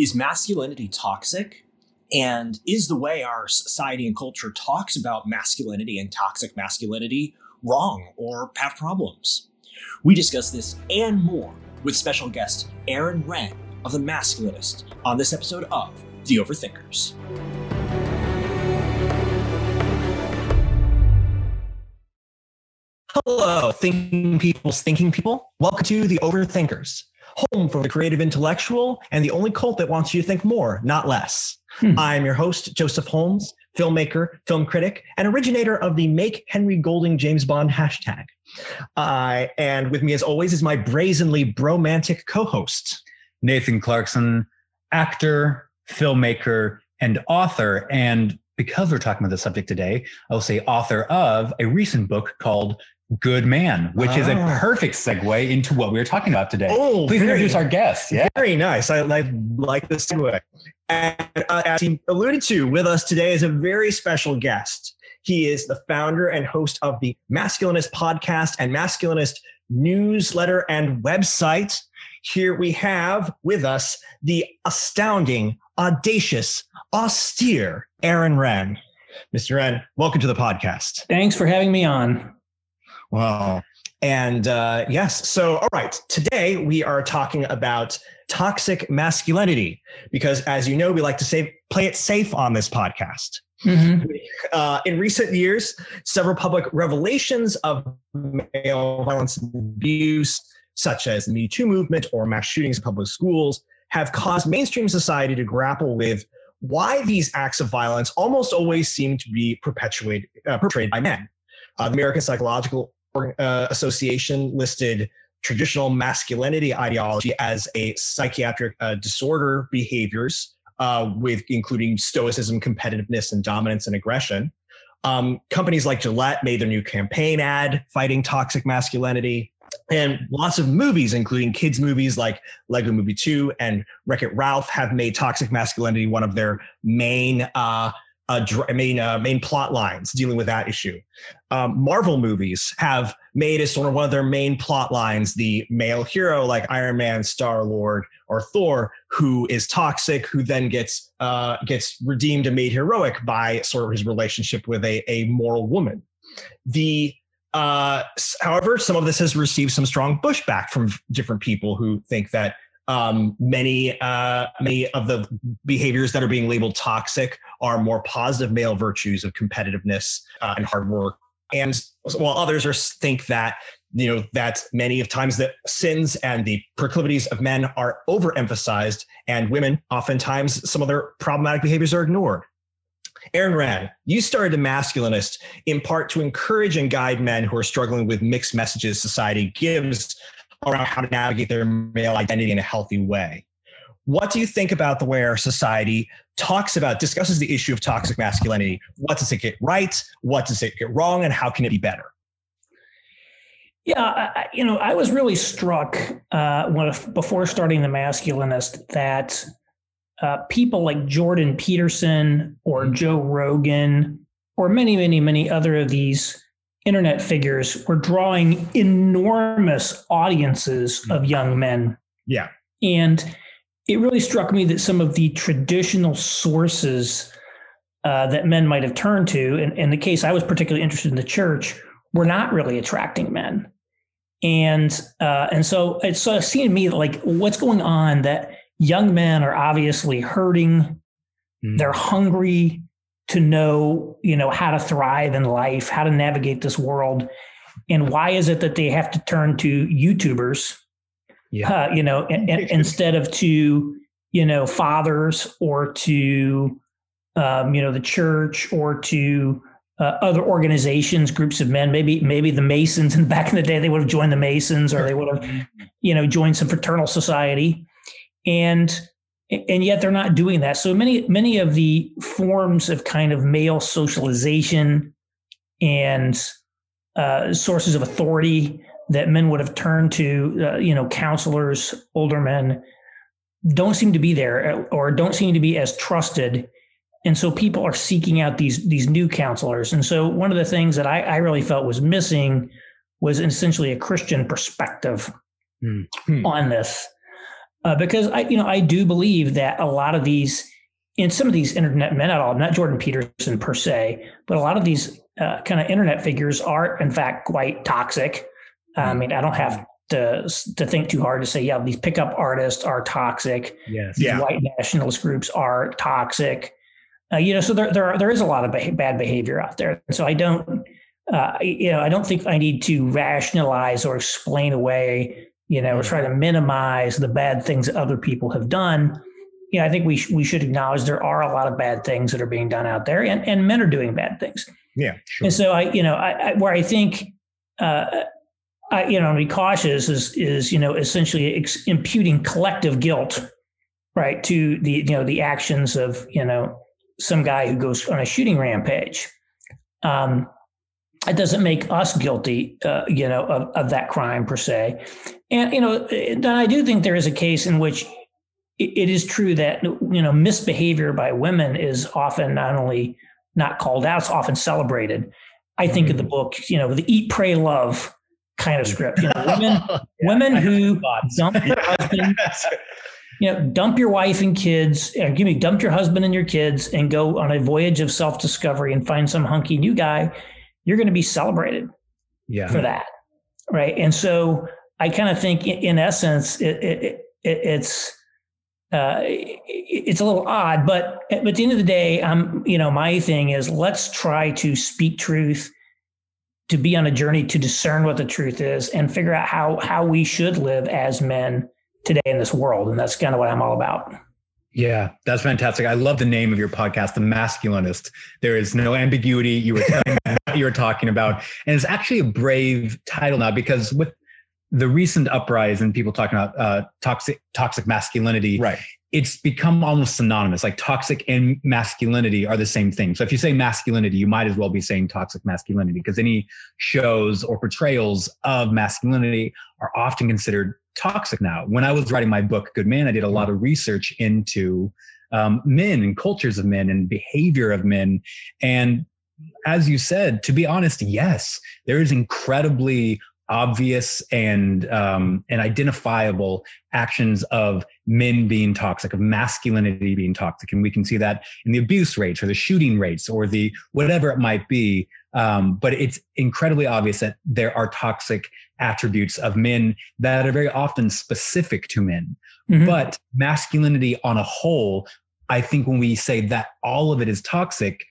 Is masculinity toxic? And is the way our society and culture talks about masculinity and toxic masculinity wrong or have problems? We discuss this and more with special guest Aaron Renn of The Masculinist on this episode of The Overthinkers. Hello, thinking people's thinking people. Welcome to The Overthinkers, home for the creative intellectual and the only cult that wants you to think more, not less. Hmm. I'm your host, Joseph Holmes, filmmaker, film critic, and originator of the Make Henry Golding James Bond hashtag. Uh, and with me, as always, is my brazenly bromantic co host, Nathan Clarkson, actor, filmmaker, and author. And because we're talking about the subject today, I'll say author of a recent book called Good Man, which is a ah. perfect segue into what we are talking about today. Oh, please very, introduce our guest. Yeah, very nice. I, I like the segue. And uh, as he alluded to, with us today is a very special guest. He is the founder and host of the Masculinist podcast and Masculinist newsletter and website. Here we have with us the astounding, audacious, austere Aaron Renn. Mr. Renn, welcome to the podcast. Thanks for having me on. Wow. And uh, yes, so all right, today we are talking about toxic masculinity because, as you know, we like to say play it safe on this podcast. Mm-hmm. Uh, in recent years, several public revelations of male violence and abuse, such as the Me Too movement or mass shootings in public schools, have caused mainstream society to grapple with why these acts of violence almost always seem to be perpetuated, uh, perpetrated by men. Uh, the American Psychological uh, Association listed traditional masculinity ideology as a psychiatric uh, disorder behaviors uh, with including stoicism, competitiveness, and dominance and aggression. Um, companies like Gillette made their new campaign ad fighting toxic masculinity. And lots of movies, including kids' movies like Lego Movie 2 and Wreck It Ralph, have made toxic masculinity one of their main uh, uh, main uh, main plot lines dealing with that issue. Um, Marvel movies have made as sort of one of their main plot lines the male hero like Iron Man, Star Lord, or Thor, who is toxic, who then gets uh, gets redeemed and made heroic by sort of his relationship with a a moral woman. The uh, however, some of this has received some strong pushback from different people who think that um, many uh, many of the behaviors that are being labeled toxic are more positive male virtues of competitiveness uh, and hard work, and while others are think that you know that many of times the sins and the proclivities of men are overemphasized, and women oftentimes some of their problematic behaviors are ignored. Aaron Renn, you started a masculinist in part to encourage and guide men who are struggling with mixed messages society gives around how to navigate their male identity in a healthy way. What do you think about the way our society talks about, discusses the issue of toxic masculinity? What does it get right? What does it get wrong? And how can it be better? Yeah, I, you know, I was really struck uh, when before starting the Masculinist that uh, people like Jordan Peterson or mm-hmm. Joe Rogan or many, many, many other of these internet figures were drawing enormous audiences of young men. Yeah. And it really struck me that some of the traditional sources uh, that men might have turned to, in, in the case I was particularly interested in the church, were not really attracting men. And uh, and so it sort of seemed to me like what's going on that young men are obviously hurting, mm. they're hungry, to know, you know, how to thrive in life, how to navigate this world. And why is it that they have to turn to YouTubers, yeah. Uh, you know, instead of to, you know, fathers or to, um, you know, the church or to uh, other organizations, groups of men, maybe, maybe the Masons. And back in the day, they would have joined the Masons or they would have, you know, joined some fraternal society. And and yet they're not doing that. So many many of the forms of kind of male socialization and uh, sources of authority that men would have turned to, uh, you know, counselors, older men, don't seem to be there uh, or don't seem to be as trusted. And so people are seeking out these these new counselors. And so one of the things that I, I really felt was missing was essentially a Christian perspective mm-hmm. on this. uh, because I, you know, I do believe that a lot of these, in some of these internet men, at all, not Jordan Peterson per se, but a lot of these uh, kind of internet figures are in fact quite toxic. I mm-hmm. mean, I don't have to to think too hard to say, yeah, these pickup artists are toxic. Yes. These yeah. white nationalist groups are toxic. Uh, you know, so there there are, there is a lot of bad behavior out there. So I don't, uh, you know, I don't think I need to rationalize or explain away, you know, or try to minimize the bad things that other people have done. You know, I think we sh- we should acknowledge there are a lot of bad things that are being done out there, and and men are doing bad things. Yeah, sure. And so I, you know, I, I where I think. Uh, I, you know, be cautious is is you know essentially ex- imputing collective guilt, right, to the you know the actions of you know some guy who goes on a shooting rampage. Um, it doesn't make us guilty, uh, you know, of, of that crime per se. And you know, then I do think there is a case in which it, it is true that you know misbehavior by women is often not only not called out, it's often celebrated. I think mm-hmm. of the book, you know, the Eat, Pray, Love kind of script. You know, women, yeah, women who dump your husband you know, dump your wife and kids, uh, give me dump your husband and your kids and go on a voyage of self-discovery and find some hunky new guy, you're going to be celebrated yeah. for that. Right. And so I kind of think in, in essence, it, it, it, it's, uh, it's a little odd, but, but at the end of the day, I'm, you know, my thing is let's try to speak truth, to be on a journey to discern what the truth is and figure out how, how we should live as men today in this world. And that's kind of what I'm all about. Yeah, that's fantastic. I love the name of your podcast, The Masculinist. There is no ambiguity. You were telling me what you were talking about. And it's actually a brave title now because with the recent uprising and people talking about uh, toxic toxic masculinity, right it's become almost synonymous. Like toxic and masculinity are the same thing. So if you say masculinity, you might as well be saying toxic masculinity because any shows or portrayals of masculinity are often considered toxic now. When I was writing my book, Good Man, I did a lot of research into um, men and cultures of men and behavior of men. And as you said, to be honest, yes, there is incredibly obvious and um, and identifiable actions of men being toxic, of masculinity being toxic, and we can see that in the abuse rates or the shooting rates or the whatever it might be. Um, but it's incredibly obvious that there are toxic attributes of men that are very often specific to men. Mm-hmm. But masculinity on a whole, I think when we say that all of it is toxic,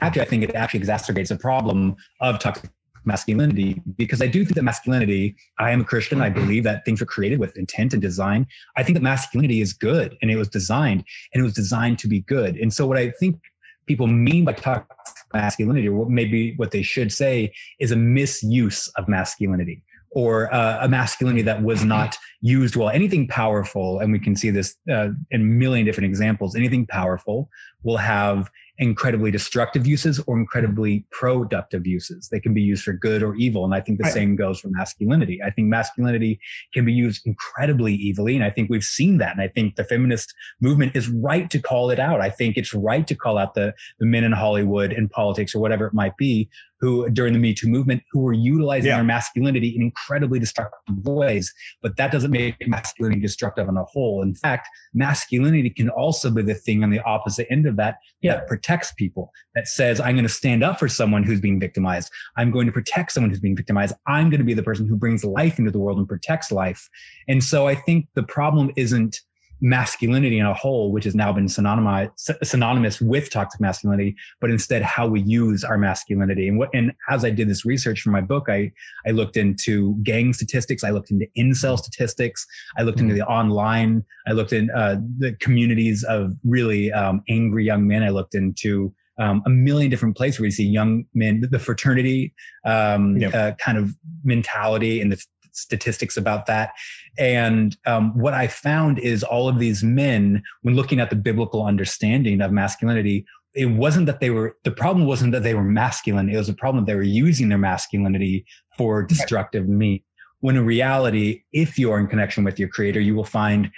actually, I think it actually exacerbates the problem of toxic masculinity because I do think that masculinity, I am a Christian. I believe that things were created with intent and design. I think that masculinity is good and it was designed and it was designed to be good. And so, what I think people mean by toxic masculinity, or maybe what they should say, is a misuse of masculinity or uh, a masculinity that was not used well. Anything powerful, and we can see this uh, in a million different examples, anything powerful will have incredibly destructive uses or incredibly productive uses. They can be used for good or evil. And I think the right. same goes for masculinity. I think masculinity can be used incredibly evilly. And I think we've seen that. And I think the feminist movement is right to call it out. I think it's right to call out the, the men in Hollywood and politics or whatever it might be who during the Me Too movement who were utilizing yeah. their masculinity in incredibly destructive ways. But that doesn't make masculinity destructive on a whole. In fact, masculinity can also be the thing on the opposite end of that yeah. that protects people, that says, I'm going to stand up for someone who's being victimized. I'm going to protect someone who's being victimized. I'm going to be the person who brings life into the world and protects life. And so I think the problem isn't masculinity in a whole, which has now been synonymous synonymous with toxic masculinity, but instead how we use our masculinity. And what and as I did this research for my book, I I looked into gang statistics, I looked into incel statistics, I looked into the online, I looked in uh, the communities of really um, angry young men. I looked into um, a million different places where you see young men, the fraternity um, yep. uh, kind of mentality and the statistics about that. And um, what I found is all of these men, when looking at the biblical understanding of masculinity, it wasn't that they were, the problem wasn't that they were masculine. It was a problem that they were using their masculinity for destructive means. When in reality, if you are in connection with your creator, you will find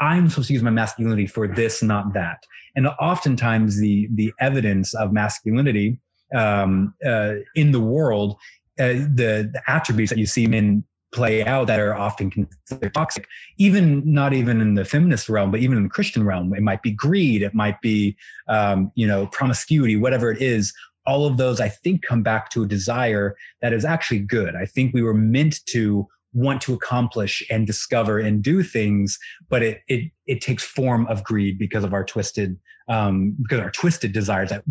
I'm supposed to use my masculinity for this, not that. And oftentimes, the the evidence of masculinity um, uh, in the world, uh, the, the attributes that you see men play out that are often considered toxic even not even in the feminist realm but even in the christian realm. It might be greed it might be um, you know promiscuity whatever it is. All of those i think come back to a desire that is actually good. I think we were meant to want to accomplish and discover and do things but it it it takes form of greed because of our twisted um because our twisted desires that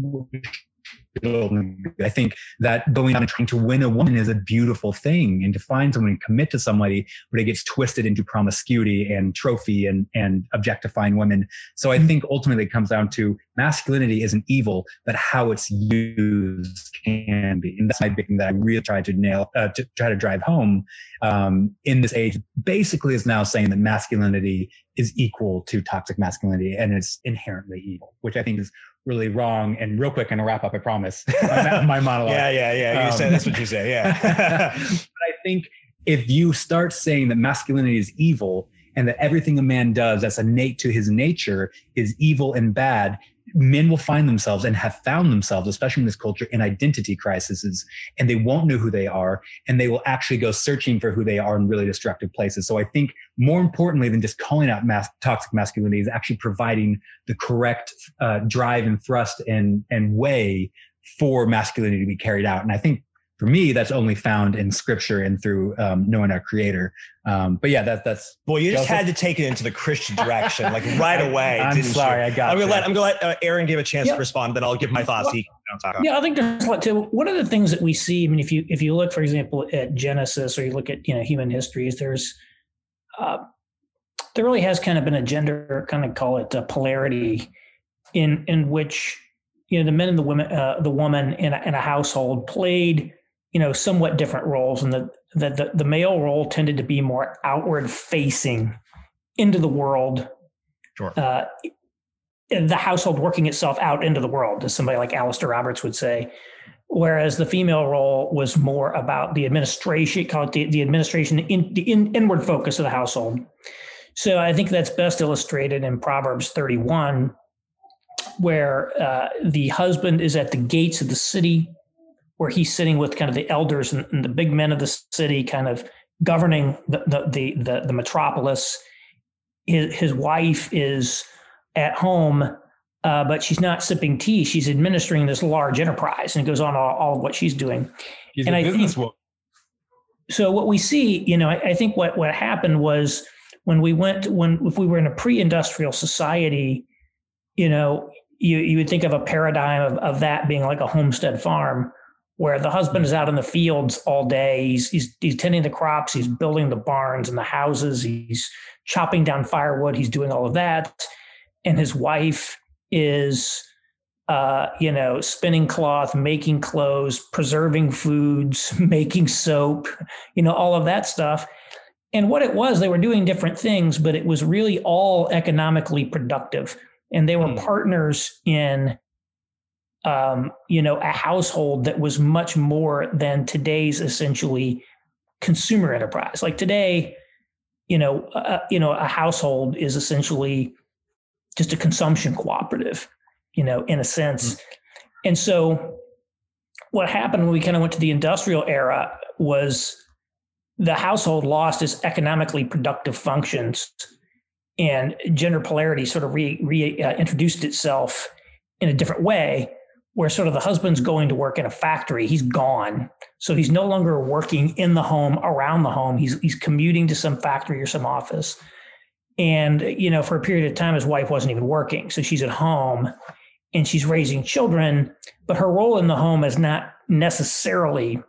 I think that going out and trying to win a woman is a beautiful thing and to find someone and commit to somebody, but it gets twisted into promiscuity and trophy and, and objectifying women. So I think ultimately it comes down to masculinity isn't evil, but how it's used can be. And that's my big thing that I really try to nail, uh, to try to drive home um, in this age. Basically is now saying that masculinity is equal to toxic masculinity and it's inherently evil, which I think is really wrong. And real quick, and to wrap up, I promise, my, my monologue. yeah, yeah, yeah. You um, said that's what you say. Yeah. but I think if you start saying that masculinity is evil and that everything a man does that's innate to his nature is evil and bad, men will find themselves and have found themselves, especially in this culture, in identity crises, and they won't know who they are, and they will actually go searching for who they are in really destructive places. So I think more importantly than just calling out mass, toxic masculinity is actually providing the correct uh, drive and thrust and and way for masculinity to be carried out. And I think for me, that's only found in scripture and through um, knowing our creator. Um, but yeah, that's that's. Well, you just Joseph. had to take it into the Christian direction, like right away. I'm sorry, you? I got. I'm gonna let I'm gonna let uh, Aaron give a chance yeah. to respond, then I'll give my thoughts. Well, he yeah, I think there's a lot too. One of the things that we see, I mean, if you if you look, for example, at Genesis or you look at you know human histories, there's uh, there really has kind of been a gender kind of call it a polarity in in which you know the men and the women uh, the woman in a, in a household played you know somewhat different roles and the, the the the male role tended to be more outward facing into the world sure. uh, the household working itself out into the world as somebody like Alastair Roberts would say. Whereas the female role was more about the administration call it the, the administration in the in, inward focus of the household. So i think that's best illustrated in proverbs 31 where uh, the husband is at the gates of the city where he's sitting with kind of the elders and, and the big men of the city, kind of governing the the the, the, the metropolis. His, his wife is at home, uh, but she's not sipping tea. She's administering this large enterprise, and it goes on all, all of what she's doing. And a I think, so what we see, you know, I, I think what what happened was when we went when if we were in a pre-industrial society, you know, you you would think of a paradigm of, of that being like a homestead farm where the husband is out in the fields all day. He's, he's, he's tending the crops, he's building the barns and the houses, he's chopping down firewood, he's doing all of that. And his wife is, uh, you know, spinning cloth, making clothes, preserving foods, making soap, you know, all of that stuff. And what it was, they were doing different things, but it was really all economically productive. And they were mm. partners in um, you know, a household that was much more than today's essentially consumer enterprise. Like today, you know, uh, you know, a household is essentially just a consumption cooperative, you know, in a sense. Mm-hmm. And so, what happened when we kind of went to the industrial era was the household lost its economically productive functions, and gender polarity sort of re, re uh, introduced itself in a different way where sort of the husband's going to work in a factory he's gone. So he's no longer working in the home around the home. He's he's commuting to some factory or some office. And you know for a period of time his wife wasn't even working. So she's at home and she's raising children but her role in the home is not necessarily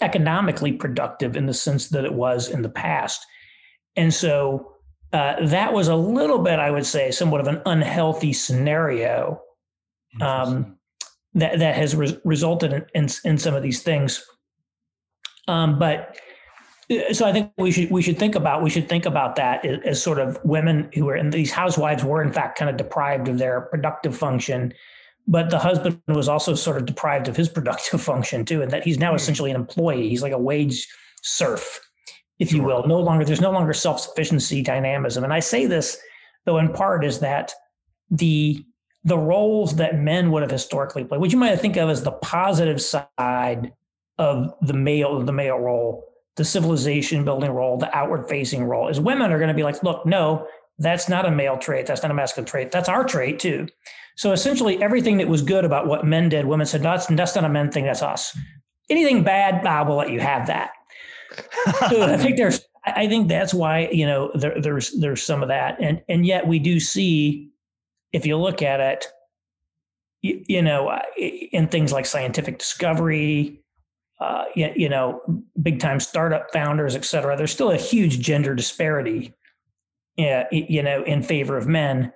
economically productive in the sense that it was in the past. And so uh, that was a little bit i would say somewhat of an unhealthy scenario um, that that has re- resulted in, in, in some of these things. Um, but uh, so I think we should we should think about we should think about that as, as sort of women who are and these housewives were in fact kind of deprived of their productive function, but the husband was also sort of deprived of his productive function too, and that he's now mm-hmm. essentially an employee. He's like a wage serf, if you will. No longer there's no longer self sufficiency dynamism, and I say this though in part is that the the roles that men would have historically played, which you might think of as the positive side of the male the male role, the civilization building role, the outward facing role, is women are going to be like, look, no, that's not a male trait. That's not a masculine trait. That's our trait too. So essentially, everything that was good about what men did, women said, that's, that's not a men thing. That's us. Anything bad, I will let you have that. so I think there's, I think that's why you know there, there's there's some of that, and and yet we do see, if you look at it, you, you know, in things like scientific discovery, uh, you, you know, big time startup founders, et cetera, there's still a huge gender disparity, uh, you know, in favor of men.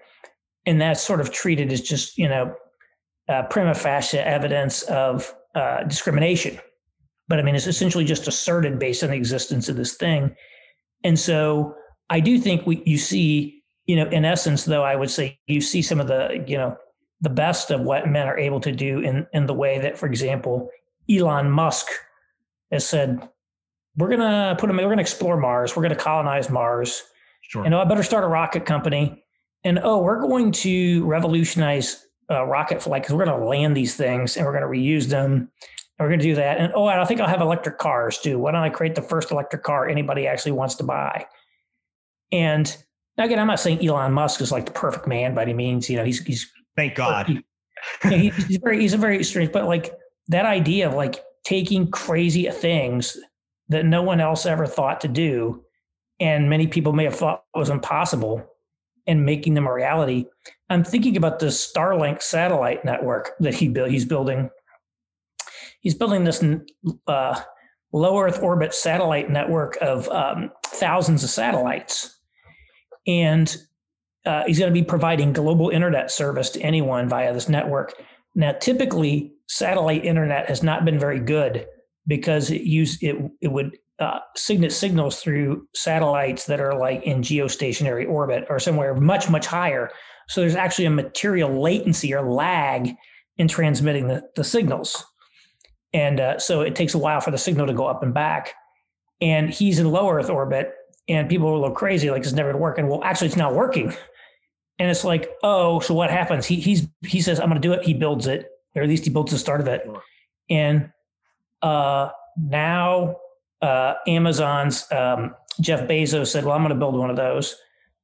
And that's sort of treated as just, you know, uh, prima facie evidence of uh, discrimination. But I mean, it's essentially just asserted based on the existence of this thing. And so I do think we, you see, you know, in essence, though, I would say you see some of the, you know, the best of what men are able to do in, in the way that, for example, Elon Musk has said, we're going to put them, we're going to explore Mars. We're going to colonize Mars. Sure. And oh, I better start a rocket company. And oh, we're going to revolutionize uh, rocket flight because we're going to land these things and we're going to reuse them. And we're going to do that. And oh, I think I'll have electric cars too. Why don't I create the first electric car anybody actually wants to buy? And again, I'm not saying Elon Musk is like the perfect man by any means. You know, he's he's thank God. He, he's very he's a very strange, but like that idea of like taking crazy things that no one else ever thought to do and many people may have thought was impossible and making them a reality. I'm thinking about the Starlink satellite network that he built. He's building. He's building this uh, low Earth orbit satellite network of um, thousands of satellites, and uh, he's going to be providing global internet service to anyone via this network. Now, typically, satellite internet has not been very good because it use it it would uh, signet signals through satellites that are like in geostationary orbit or somewhere much much higher. So there's actually a material latency or lag in transmitting the, the signals, and uh, so it takes a while for the signal to go up and back. And he's in low Earth orbit, and people will look crazy like it's never going to work. And well, actually, it's not working and it's like, oh, so what happens? He he's he says, I'm gonna do it. He builds it, or at least he builds the start of it. And uh, now uh, Amazon's um, Jeff Bezos said, Well, I'm gonna build one of those.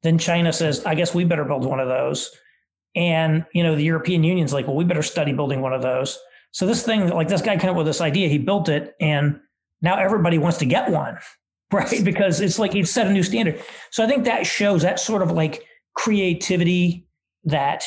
Then China says, I guess we better build one of those. And you know, the European Union's like, well, we better study building one of those. So this thing, like this guy came up with this idea, he built it, and now everybody wants to get one, right? Because it's like he set a new standard. So I think that shows that sort of like creativity, that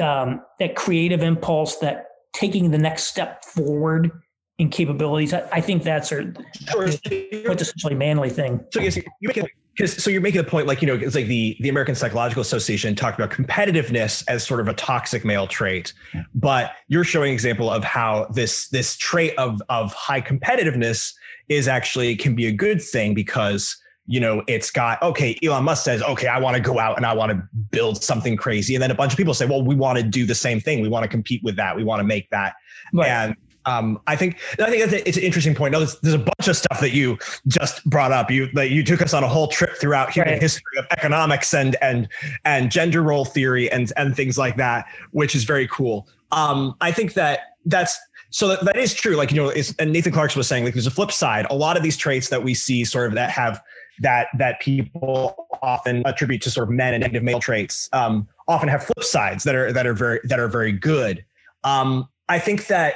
um, that creative impulse, that taking the next step forward in capabilities. I, I think that's a quintessentially manly thing. So yes, you make it because so you're making the point like you know it's like the the American Psychological Association talked about competitiveness as sort of a toxic male trait, but you're showing example of how this this trait of of high competitiveness is actually can be a good thing because you know, it's got, okay, Elon Musk says, okay, I want to go out and I want to build something crazy. And then a bunch of people say, well, we want to do the same thing. We want to compete with that. We want to make that. Right. And um, I think I think it's an interesting point. Now, there's, there's, a bunch of stuff that you just brought up. You that you took us on a whole trip throughout human right. history of economics and and and gender role theory and and things like that, which is very cool. Um, I think that that's so that, that is true. Like you know, and Nathan Clarkson was saying, like there's a flip side. A lot of these traits that we see, sort of that have that that people often attribute to sort of men and negative male traits um, often have flip sides that are that are very that are very good. Um, I think that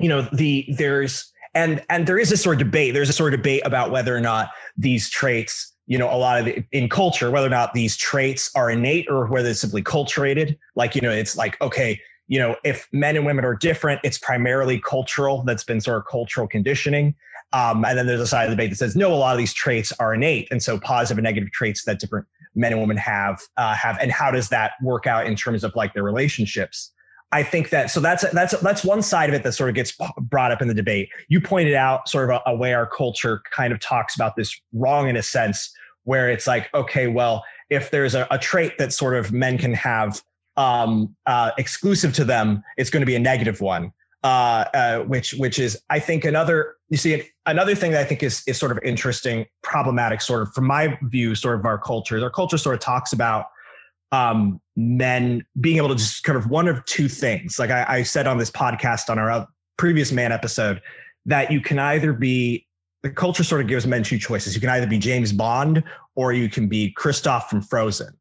you know the there's and and there is a sort of debate. There's a sort of debate about whether or not these traits, you know, a lot of the, in culture, whether or not these traits are innate or whether it's simply culturated. Like you know, it's like okay, you know, if men and women are different, it's primarily cultural. That's been sort of cultural conditioning. Um, and then there's a side of the debate that says no, a lot of these traits are innate, and so positive and negative traits that different men and women have uh, have, and how does that work out in terms of like their relationships? I think that so that's that's that's one side of it that sort of gets brought up in the debate. You pointed out sort of a, a way our culture kind of talks about this wrong in a sense, where it's like, okay, well, if there's a, a trait that sort of men can have um, uh, exclusive to them, it's going to be a negative one uh, uh, which which is I think another you see another thing that I think is is sort of interesting, problematic, sort of from my view, sort of our culture. Our culture sort of talks about um, men being able to just kind of one of two things. Like I, I said on this podcast on our previous man episode, that you can either be the culture sort of gives men two choices. You can either be James Bond or you can be Kristoff from Frozen.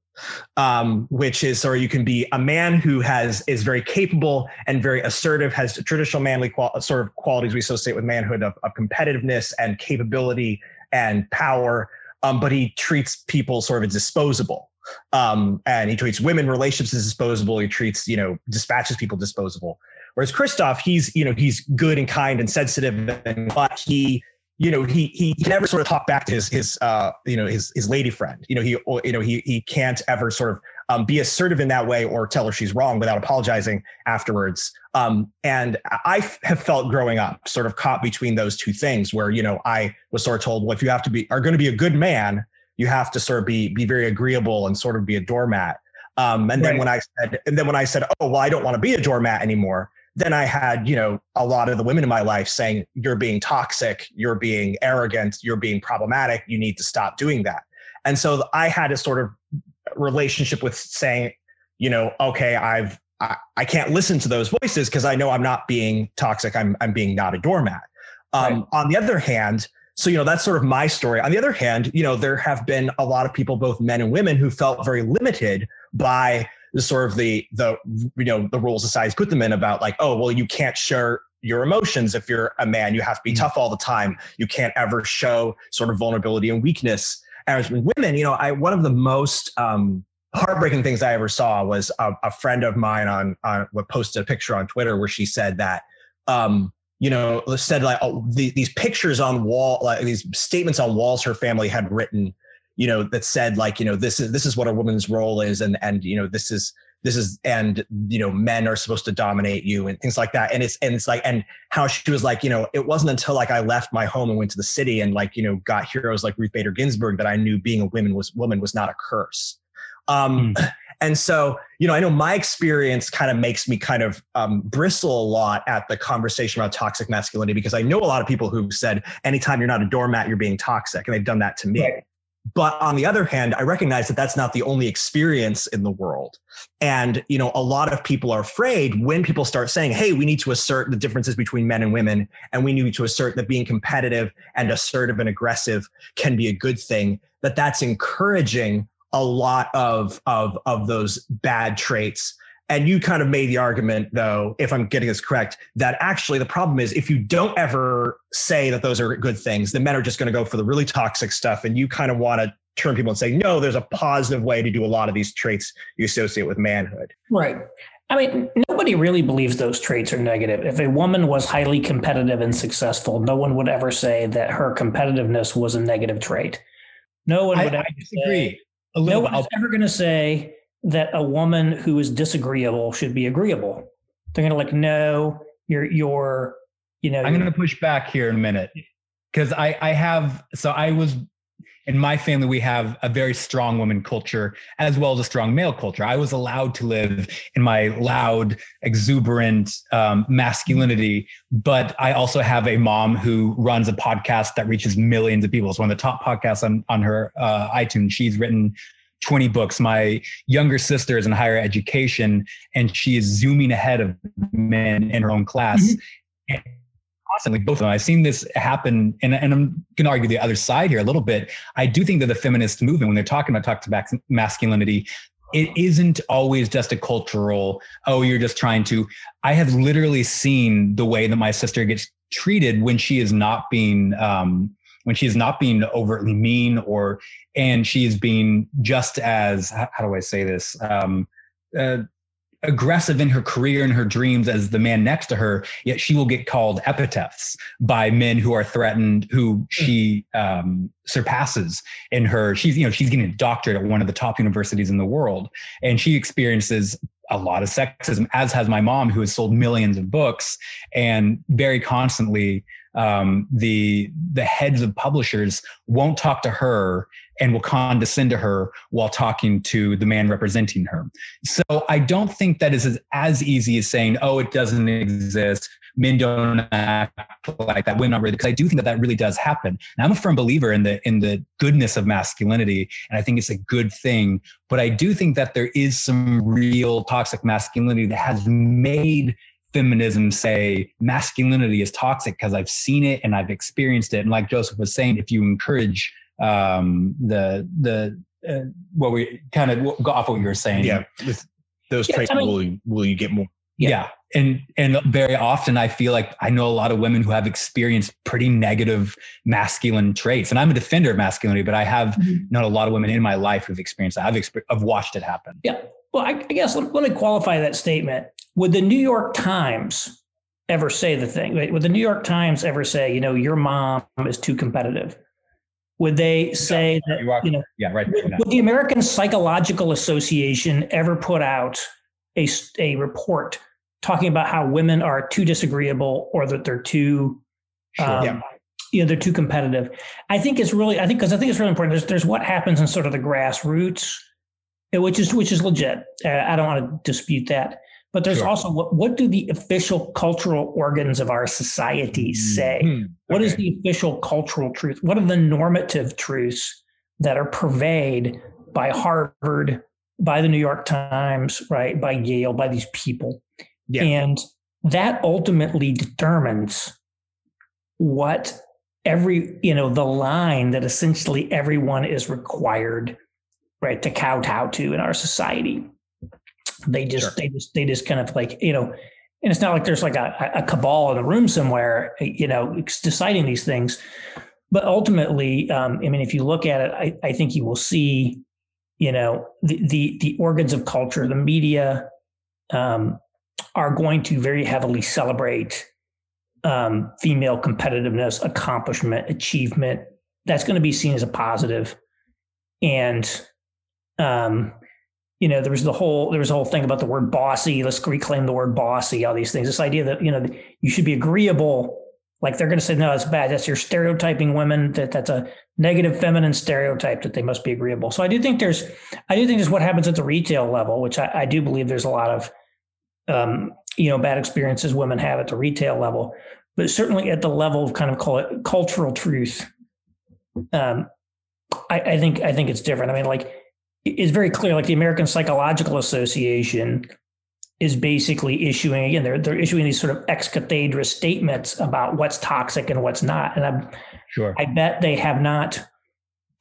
Um, which is, or you can be a man who has is very capable and very assertive, has traditional manly qual- sort of qualities we associate with manhood of, of competitiveness and capability and power, um, but he treats people sort of as disposable. Um, and he treats women relationships as disposable. He treats, you know, dispatches people disposable. Whereas Kristoff, he's, you know, he's good and kind and sensitive, and but he you know he he never sort of talked back to his his uh you know his his lady friend you know he you know he he can't ever sort of um, be assertive in that way or tell her she's wrong without apologizing afterwards um and i have felt growing up sort of caught between those two things where you know i was sort of told well if you have to be are going to be a good man you have to sort of be be very agreeable and sort of be a doormat um and right. then when i said and then when i said oh well i don't want to be a doormat anymore then I had, you know, a lot of the women in my life saying, you're being toxic, you're being arrogant, you're being problematic, you need to stop doing that. And so I had a sort of relationship with saying, you know, okay, I've, I, I can't listen to those voices because I know I'm not being toxic. I'm, I'm being not a doormat. Um, right. On the other hand, so, you know, that's sort of my story. On the other hand, you know, there have been a lot of people, both men and women, who felt very limited by the sort of the the you know the rules society put them in about like oh well you can't share your emotions if you're a man you have to be mm-hmm. tough all the time you can't ever show sort of vulnerability and weakness as women you know i one of the most um, heartbreaking things i ever saw was a, a friend of mine on on what posted a picture on twitter where she said that um, you know said like oh, the, these pictures on wall like these statements on walls her family had written you know that said like you know this is this is what a woman's role is and and you know this is this is and you know men are supposed to dominate you and things like that and it's and it's like and how she was like you know it wasn't until like i left my home and went to the city and like you know got heroes like ruth bader ginsburg that i knew being a woman was woman was not a curse um mm. and so you know i know my experience kind of makes me kind of um, bristle a lot at the conversation about toxic masculinity because i know a lot of people who've said anytime you're not a doormat you're being toxic and they've done that to me right. But on the other hand, I recognize that that's not the only experience in the world. And, you know, a lot of people are afraid when people start saying, hey, we need to assert the differences between men and women, and we need to assert that being competitive and assertive and aggressive can be a good thing, that that's encouraging a lot of, of, of those bad traits and you kind of made the argument, though, if I'm getting this correct, that actually the problem is if you don't ever say that those are good things, then men are just going to go for the really toxic stuff. And you kind of want to turn people and say, no, there's a positive way to do a lot of these traits you associate with manhood. Right. I mean, nobody really believes those traits are negative. If a woman was highly competitive and successful, no one would ever say that her competitiveness was a negative trait. No one would I, ever I disagree. Say, no one's ever going to say that a woman who is disagreeable should be agreeable. They're going to like, no, you're, you're, you know. I'm going to push back here in a minute because I, I have, so I was, in my family, we have a very strong woman culture as well as a strong male culture. I was allowed to live in my loud, exuberant um, masculinity, but I also have a mom who runs a podcast that reaches millions of people. It's one of the top podcasts on, on her uh, iTunes. She's written 20 books. My younger sister is in higher education and she is zooming ahead of men in her own class. Mm-hmm. Constantly, both of them. I've seen this happen, and, and I'm going to argue the other side here a little bit. I do think that the feminist movement, when they're talking about toxic masculinity, it isn't always just a cultural, oh, you're just trying to. I have literally seen the way that my sister gets treated when she is not being um, when she's not being overtly mean or and she's being just as how do I say this um, uh, aggressive in her career and her dreams as the man next to her yet she will get called epithets by men who are threatened who she um, surpasses in her she's you know she's getting a doctorate at one of the top universities in the world. And she experiences a lot of sexism as has my mom who has sold millions of books and very constantly um, the the heads of publishers won't talk to her and will condescend to her while talking to the man representing her. So I don't think that is as, as easy as saying, "Oh, it doesn't exist." Men don't act like that. Women aren't really because I do think that that really does happen. And I'm a firm believer in the in the goodness of masculinity, and I think it's a good thing. But I do think that there is some real toxic masculinity that has made feminism say masculinity is toxic because I've seen it and I've experienced it. And like Joseph was saying, if you encourage um, the the uh, what we kind of go off what you were saying, yeah, with those Yeah, traits, I mean- will you, will you get more? Yeah. yeah. And and very often I feel like I know a lot of women who have experienced pretty negative masculine traits. And I'm a defender of masculinity, but I have Mhm. known a lot of women in my life who've experienced that. I've exper- I've watched it happen. Yeah. Well, I, I guess let, let me qualify that statement. Would the New York Times ever say the thing? Would the New York Times ever say, you know, your mom is too competitive? Would they say that, You are- you know, Yeah, right. would, would the American Psychological Association ever put out a, a report talking about how women are too disagreeable or that they're too Sure. um, Yeah. you know, they're too competitive. I think it's really, I think, because I think it's really important. There's, there's what happens in sort of the grassroots, which is which is legit. Uh, I don't want to dispute that. But there's Sure. also what what do the official cultural organs of our society say? Hmm, What is okay. the official cultural truth? What are the normative truths that are purveyed by Harvard, by the New York Times, right, by Yale, by these people? Yeah. And that ultimately determines what every, you know, the line that essentially everyone is required, right, to kowtow to in our society. They just, Sure. they just, they just kind of like, you know, and it's not like there's like a, a cabal in a room somewhere, you know, deciding these things. But ultimately, um, I mean, if you look at it, I, I think you will see, you know, the the, the organs of culture, the media, um, are going to very heavily celebrate um, female competitiveness, accomplishment, achievement. That's going to be seen as a. And um, you know, there was the whole there was a whole thing about the word bossy. Let's reclaim the word bossy. All these things. This idea that you know you should be agreeable. Like they're going to say, no, it's bad. That's you're stereotyping women. That that's a negative feminine stereotype that they must be agreeable. So I do think there's, I do think there's what happens at the retail level, which I, I do believe there's a lot of, um, you know, bad experiences women have at the retail level, but certainly at the level of kind of call it cultural truth. Um, I, I think I think it's different. I mean, like it's very clear. Like the American Psychological Association is basically issuing again. They're they're issuing these sort of ex cathedra statements about what's toxic and what's not. And I'm Sure. I bet they have not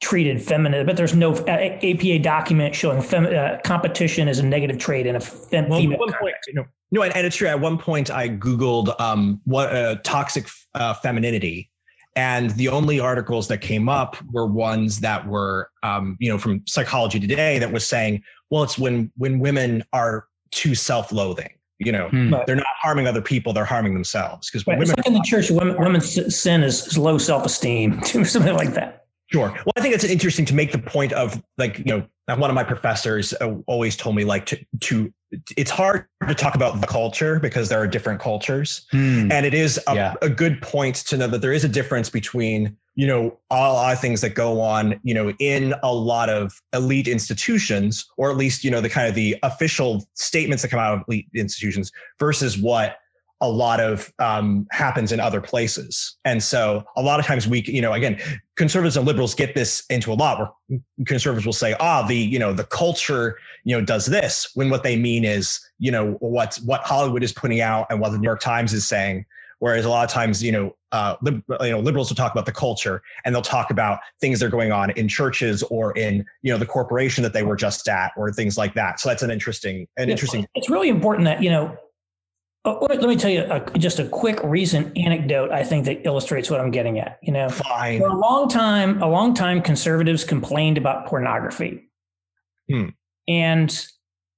treated feminine, but there's no uh, APA document showing fem, uh, competition as a negative trait in a fem, Well, female one point, context. know, no, and, and it's true. At one point, I googled um, what uh, toxic uh, femininity, and the only articles that came up were ones that were, um, you know, from Psychology Today that was saying, well, it's when when women are too self-loathing. You know, Hmm. They're not harming other people; they're harming themselves. Because Right. when It's women, like in the church, women, women's sin is, is low self esteem, something like that. Sure. Well, I think it's interesting to make the point of like, you know, one of my professors uh, always told me like to, to, it's hard to talk about the culture because there are different cultures. Hmm. And it is a, Yeah. a good point to know that there is a difference between, you know, a lot of things that go on, you know, in a lot of elite institutions, or at least, you know, the kind of the official statements that come out of elite institutions versus what a lot of um, happens in other places. And so a lot of times we, you know, again, conservatives and liberals get this into a lot where conservatives will say, ah, the, you know, the culture, you know, does this when what they mean is, you know, what, what Hollywood is putting out and what the New York Times is saying. Whereas a lot of times, you know, uh, lib- you know, liberals will talk about the culture and they'll talk about things that are going on in churches or in, you know, the corporation that they were just at or things like that. So that's an interesting, an interesting. It's really important that, you know, let me- let me tell you a, just a quick recent anecdote I think that illustrates what I'm getting at. You know, Fine. for a long time, a long time, conservatives complained about pornography, Hmm. and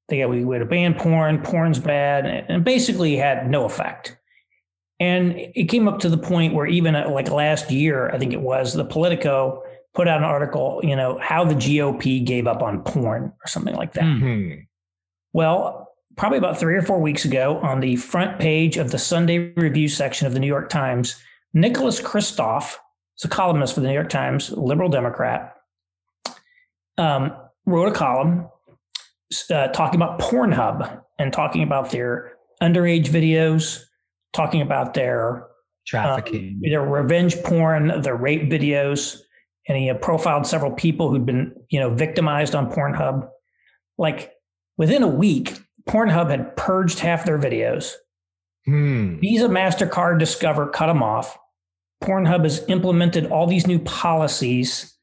they got we would have banned porn. Porn's bad, and basically had no effect. And it came up to the point where even uh, like last year, I think it was, the Politico put out an article, you know, how the GOP gave up on porn or something like that. Hmm. Hmm. Well, probably about three or four weeks ago, on the front page of the Sunday Review section of the New York Times, Nicholas Kristof, is a columnist for the New York Times, liberal Democrat, um, wrote a column uh, talking about Pornhub and talking about their underage videos, talking about their Trafficking. their revenge porn, their rape videos, and he profiled several people who'd been, you know, victimized on Pornhub. Like within a week, Pornhub had purged half their videos. Hmm. Visa, MasterCard, Discover cut them off. Pornhub has implemented all these new policies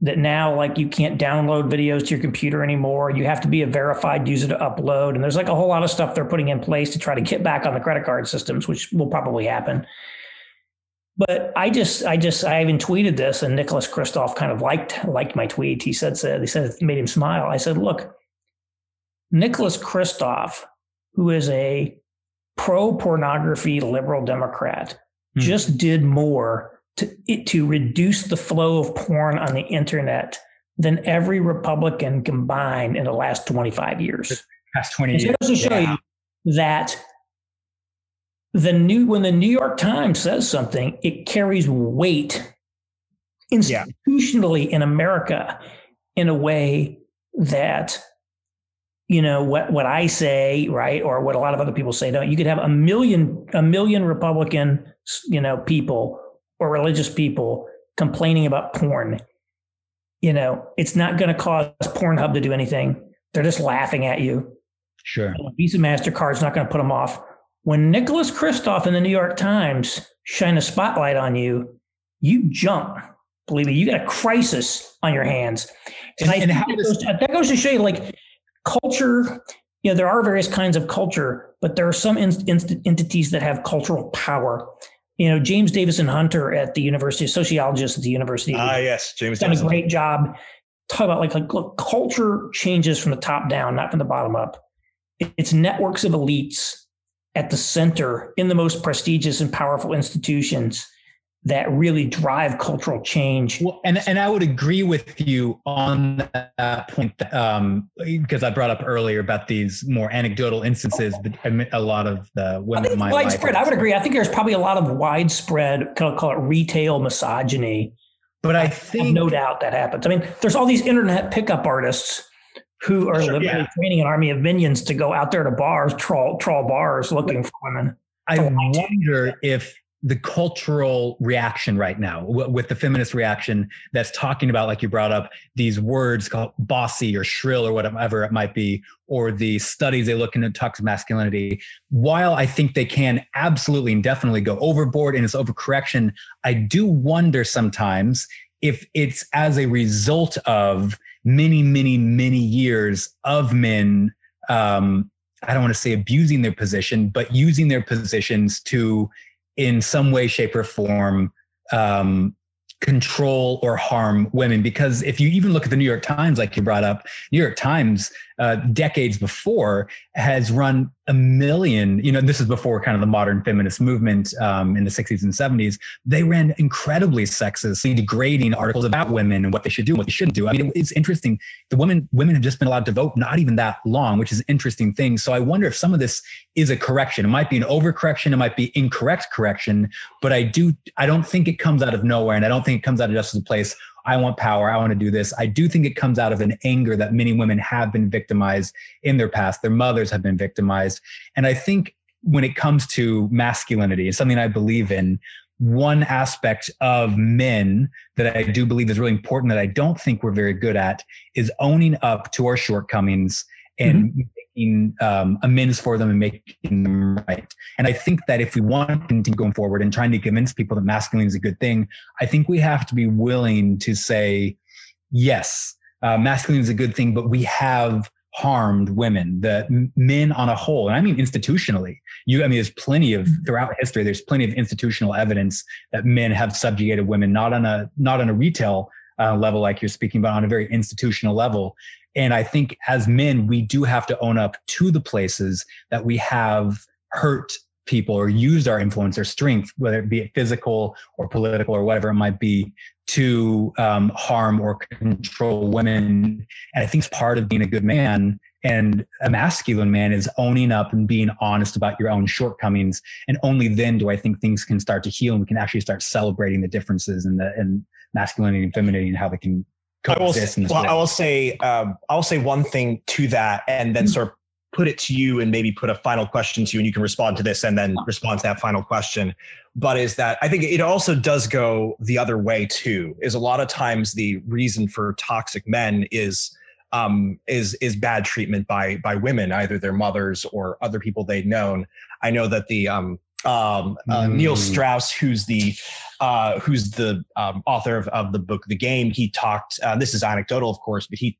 that now like you can't download videos to your computer anymore. You have to be a verified user to upload. And there's like a whole lot of stuff they're putting in place to try to get back on the credit card systems, which will probably happen. But I just, I just, I even tweeted this, and Nicholas Kristof kind of liked liked my tweet. He said, said, he said it made him smile. I said, look, Nicholas Kristof, who is a pro pornography liberal Democrat, hmm. just did more to to reduce the flow of porn on the internet than every Republican combined in the last 25 years. Past 20 years. to show yeah. you that the new when the New York Times says something, it carries weight institutionally yeah. in America in a way that you know what what I say, right, or what a lot of other people say. Don't you could have a million a million Republican you know people or religious people complaining about porn. You know, it's not going to cause Pornhub to do anything. They're just laughing at you. Sure. Visa Mastercard's not going to put them off when Nicholas Kristof in the New York Times shine a spotlight on you, you jump. Believe me, you got a crisis on your hands. And, and, and that, goes to, that goes to show you like culture, you know, there are various kinds of culture, but there are some in, in, entities that have cultural power. You know, James Davison Hunter at the University, sociologist at the University. Ah, yes, James done a great job. Talk about like, like look, culture changes from the top down, not from the bottom up. It's networks of elites at the center in the most prestigious and powerful institutions that really drive cultural change. Well, and and I would agree with you on that point um, because I brought up earlier about these more anecdotal instances, but a lot of the women in my widespread. I would agree. I think there's probably a lot of widespread, call, call it retail misogyny. But I think no doubt that happens. I mean, there's all these internet pickup artists who are sure, literally yeah. training an army of minions to go out there to bars, trawl, trawl bars looking for women. I wonder if the cultural reaction right now with the feminist reaction that's talking about like you brought up these words called bossy or shrill or whatever it might be or the studies they look into toxic masculinity. While i think they can absolutely and definitely go overboard in its overcorrection i do wonder sometimes if it's as a result of many, many, many years of men, um, I don't want to say abusing their position, but using their positions to, in some way, shape, or form, um, control or harm women. Because if you even look at the new york times like you brought up new york times uh, decades before has run a million you know this is before kind of the modern feminist movement um, in the 60s and 70s they ran incredibly sexist degrading articles about women and what they should do and what they shouldn't do. I mean it's interesting. The women women have just been allowed to vote not even that long which is an interesting thing. So i wonder if some of this is a correction. It might be an overcorrection. It might be incorrect correction but i do i don't think it comes out of nowhere and i don't think it comes out of just a place I want power. I want to do this. I do think it comes out of an anger that many women have been victimized in their past. Their mothers have been victimized. And I think when it comes to masculinity, it's something I believe in. One aspect of men that I do believe is really important that I don't think we're very good at is owning up to our shortcomings and mm-hmm making um, amends for them and making them right. And I think that if we want to continue going forward and trying to convince people that masculine is a good thing, I think we have to be willing to say, yes, uh, masculine is a good thing, but we have harmed women, the men on a whole, and I mean institutionally. You, I mean, there's plenty of mm-hmm. throughout history. There's plenty of institutional evidence that men have subjugated women, not on a not on a retail uh, level like you're speaking, about, on a very institutional level. And I think as men, we do have to own up to the places that we have hurt people or used our influence or strength, whether it be physical or political or whatever it might be, to um, harm or control women. And I think it's part of being a good man and a masculine man is owning up and being honest about your own shortcomings. And only then do I think things can start to heal and we can actually start celebrating the differences in the in masculinity and femininity and how they can I will, well, I will say um, I'll say one thing to that, and then mm-hmm. sort of put it to you, and maybe put a final question to you, and you can respond to this, and then respond to that final question. But is that I think it also does go the other way too. Is a lot of times the reason for toxic men is um, is is bad treatment by by women, either their mothers or other people they'd known. I know that the um, um, uh, mm. Neil Strauss, who's the uh, who's the um, author of, of the book The Game, he talked. Uh, this is anecdotal, of course, but he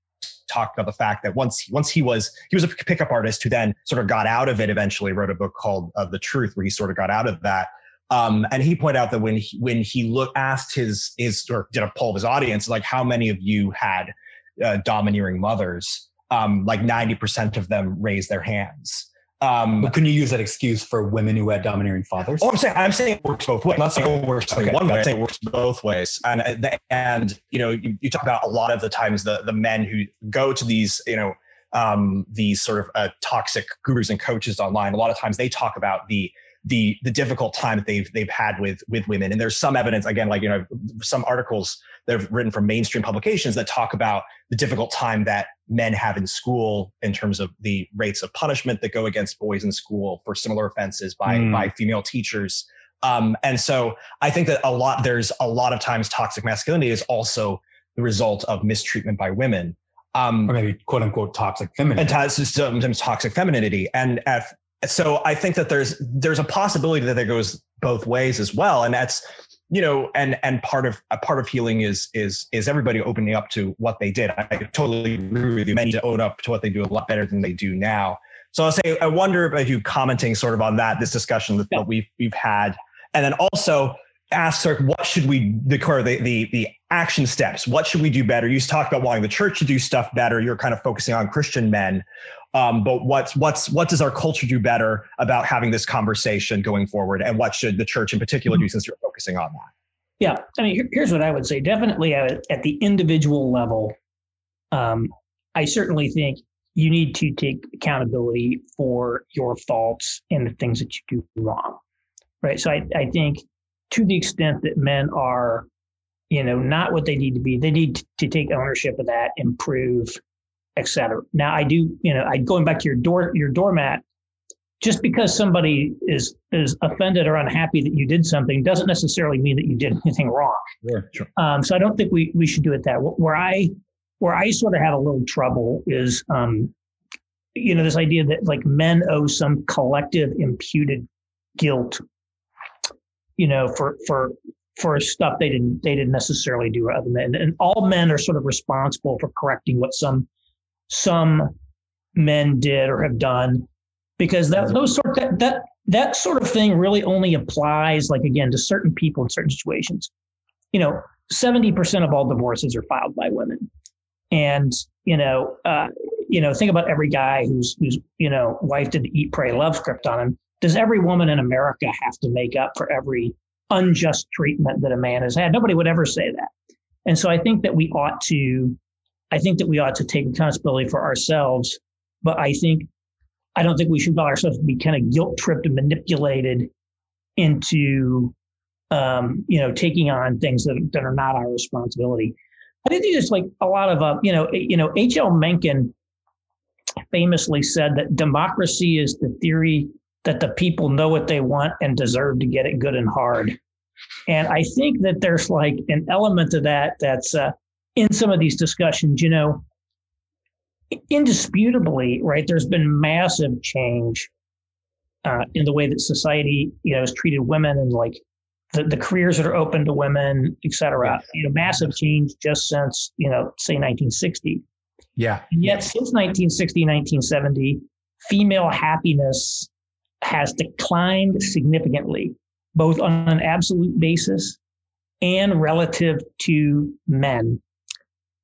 talked about the fact that once once he was he was a pickup artist who then sort of got out of it. Eventually, wrote a book called uh, The Truth, where he sort of got out of that. Um, and he pointed out that when he, when he looked asked his his or did a poll of his audience, like how many of you had uh, domineering mothers, um, like ninety percent of them raise their hands. Um, but can you use that excuse for women who had domineering fathers? Oh, I'm saying I'm saying it works both ways. I'm not saying it works okay. one way. I'm saying it works both ways. And uh, and you know, you, you, talk about a lot of the times the the men who go to these you know um, these sort of uh, toxic gurus and coaches online. A lot of times they talk about the the the difficult time that they've they've had with with women. And there's some evidence again, like you know, some articles that have written from mainstream publications that talk about the difficult time that men have in school in terms of the rates of punishment that go against boys in school for similar offenses by mm. by female teachers. Um, and so I think that a lot there's a lot of times toxic masculinity is also the result of mistreatment by women. Um, or maybe quote unquote toxic femininity. And t- sometimes toxic femininity. And at, so I think that there's there's a possibility that there goes both ways as well. And that's you know, and and part of a part of healing is is is everybody opening up to what they did. I totally agree with you. Many to own up to what they do a lot better than they do now. So I'll say I wonder about you commenting sort of on that this discussion that yeah. we've we've had, and then also ask sort what should we the the the the action steps. What should we do better? You talked about wanting the church to do stuff better. You're kind of focusing on Christian men. Um, but what's what's what does our culture do better about having this conversation going forward, and what should the church in particular do mm-hmm. since you're focusing on that? Yeah, I mean, here's what I would say. Definitely at, at the individual level, um, I certainly think you need to take accountability for your faults and the things that you do wrong, right? So I, I think to the extent that men are, you know, not what they need to be, they need to take ownership of that, improve, etc. Now, I do, you know, I going back to your door, your doormat. Just because somebody is is offended or unhappy that you did something doesn't necessarily mean that you did anything wrong. Sure, sure. Um, so I don't think we we should do it that. Where I where I sort of have a little trouble is, um, you know, this idea that like men owe some collective imputed guilt, you know, for for for stuff they didn't they didn't necessarily do other men. And all men are sort of responsible for correcting what some some men did or have done because that those sort that that that sort of thing really only applies like again to certain people in certain situations. You know 70% of all divorces are filed by women. And you know uh, you know think about every guy who's who's you know wife did the eat pray love script on him does every woman in america have to make up for every unjust treatment that a man has had nobody would ever say that and so i think that we ought to I think that we ought to take responsibility for ourselves. But I think, I don't think we should allow ourselves to be kind of guilt tripped and manipulated into, um, you know, taking on things that, that are not our responsibility. I think there's like a lot of, uh, you know, you know, H.L. Mencken famously said that democracy is the theory that the people know what they want and deserve to get it good and hard. And I think that there's like an element of that that's uh, in some of these discussions, you know, indisputably, right, there's been massive change uh, in the way that society, you know, has treated women and like the, the careers that are open to women, et cetera. You know, massive change just since, you know, say 1960. Yeah. And yet since 1960, 1970, female happiness has declined significantly, both on an absolute basis and relative to men.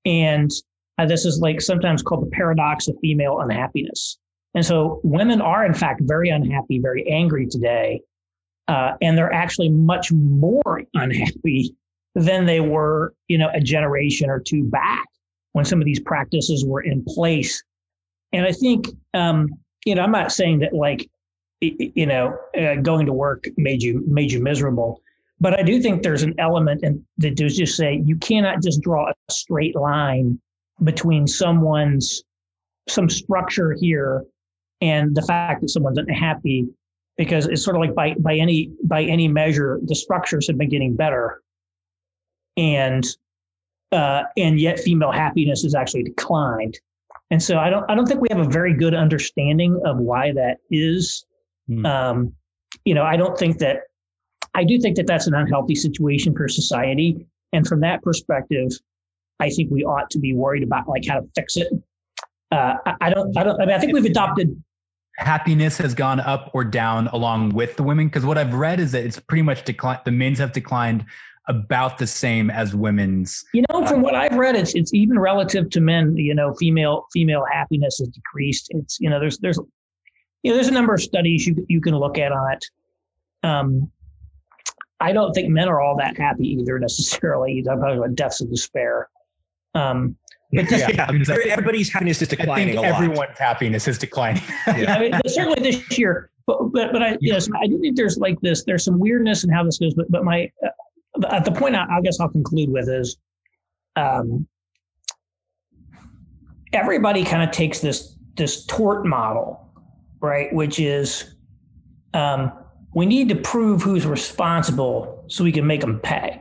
And uh, this is like sometimes called the paradox of female unhappiness. And so women are, in fact, very unhappy, very angry today. Uh, and they're actually much more unhappy than they were, you know, a generation or two back when some of these practices were in place. And I think, um, you know, I'm not saying that like, you know, uh, going to work made you made you miserable, but I do think there's an element in, that does just say you cannot just draw a straight line between someone's some structure here and the fact that someone's unhappy because it's sort of like by by any by any measure the structures have been getting better. And uh, and yet female happiness has actually declined. And so I don't I don't think we have a very good understanding of why that is. Hmm. Um, you know, I don't think that I do think that that's an unhealthy situation for society. And from that perspective, I think we ought to be worried about like how to fix it. Uh, I, I don't I don't I mean I think we've adopted happiness has gone up or down along with the women because what i've read is that it's pretty much declined the men's have declined about the same as women's You know, from what I've read, it's it's even relative to men. You know, female female happiness has decreased. It's you know, there's there's you know, there's a number of studies you you can look at on it. Um, I don't think men are all that happy either necessarily. I'm talking about deaths of despair. Um, but this, yeah, everybody's happiness is i declining think a lot. everyone's happiness is declining I mean, certainly this year. But but but I yes, I do think there's like this. There's some weirdness in how this goes. But but my uh, at the point I, I guess I'll conclude with is, um, everybody kind of takes this this tort model, right? Which is, um, we need to prove who's responsible so we can make them pay.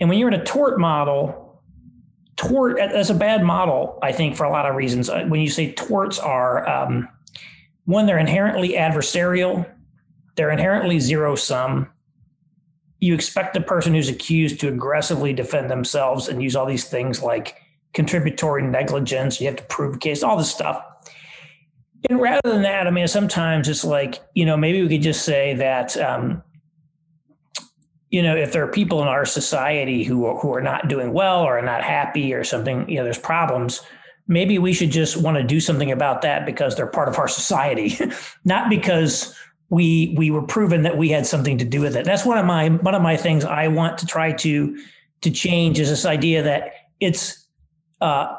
And when you're in a tort model, tort that's a bad model, I think, for a lot of reasons. Uh, When you say torts are um, one, they're inherently adversarial, they're inherently zero sum. You expect the person who's accused to aggressively defend themselves and use all these things like contributory negligence. You have to prove a case, all this stuff. And rather than that, I mean, sometimes it's like, you know, maybe we could just say that, um, you know, if there are people in our society who are, who are not doing well or are not happy or something, you know, there's problems. Maybe we should just want to do something about that because they're part of our society, not because we we were proven that we had something to do with it. That's one of my one of my things I want to try to to change is this idea that it's uh,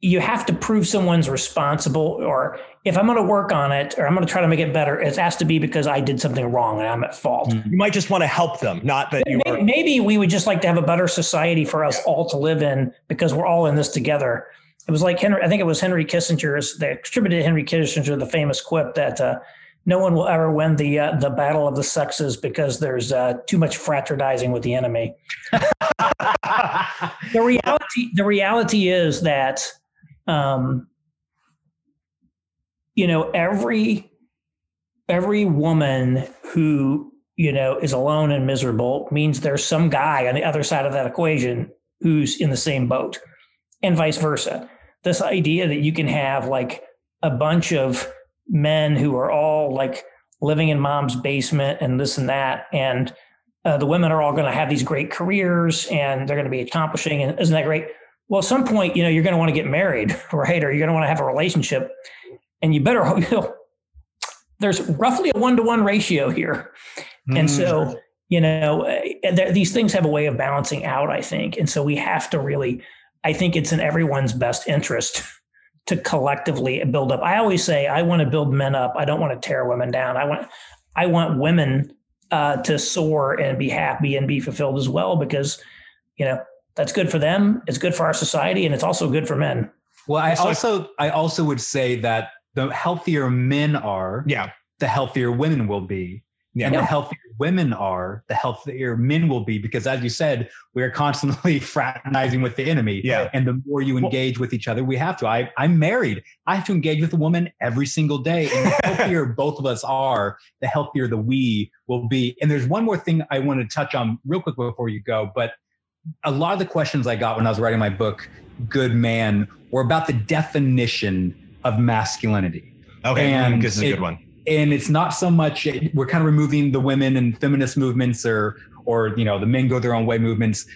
you have to prove someone's responsible or if I'm going to work on it or I'm going to try to make it better, it has to be because I did something wrong and I'm at fault. You might just want to help them, not that you Maybe, are. maybe we would just like to have a better society for us all to live in because we're all in this together. It was like Henry, I think it was Henry Kissinger's, they attributed Henry Kissinger the famous quip that uh, no one will ever win the uh, the battle of the sexes because there's uh, too much fraternizing with the enemy. the reality the reality is that um, you know every every woman who you know is alone and miserable means there's some guy on the other side of that equation who's in the same boat and vice versa. This idea that you can have like a bunch of men who are all like living in mom's basement and this and that and uh, the women are all going to have these great careers and they're going to be accomplishing and isn't that great well at some point you know you're going to want to get married right? Or you're going to want to have a relationship. And you better you know there's roughly a one-to-one ratio here. And so you know uh, there, these things have a way of balancing out i think. And so we have to really i think it's in everyone's best interest to collectively build up. I always say i want to build men up. I don't want to tear women down. I want i want women uh, to soar and be happy and be fulfilled as well because you know that's good for them it's good for our society and it's also good for men well i So- also i also would say that the healthier men are Yeah. the healthier women will be Yeah. and the healthier women are, the healthier men will be. Because as you said, we are constantly fraternizing with the enemy. Yeah. And the more you Well- engage with each other, we have to. I, I'm married. I have to engage with a woman every single day. And the healthier both of us are, the healthier the we will be. And there's one more thing I want to touch on real quick before you go. But a lot of the questions I got when I was writing my book, Good Man, were about the definition of masculinity Okay. And this is a good one. and it's not so much we're kind of removing the women and feminist movements or or you know the men go their own way movements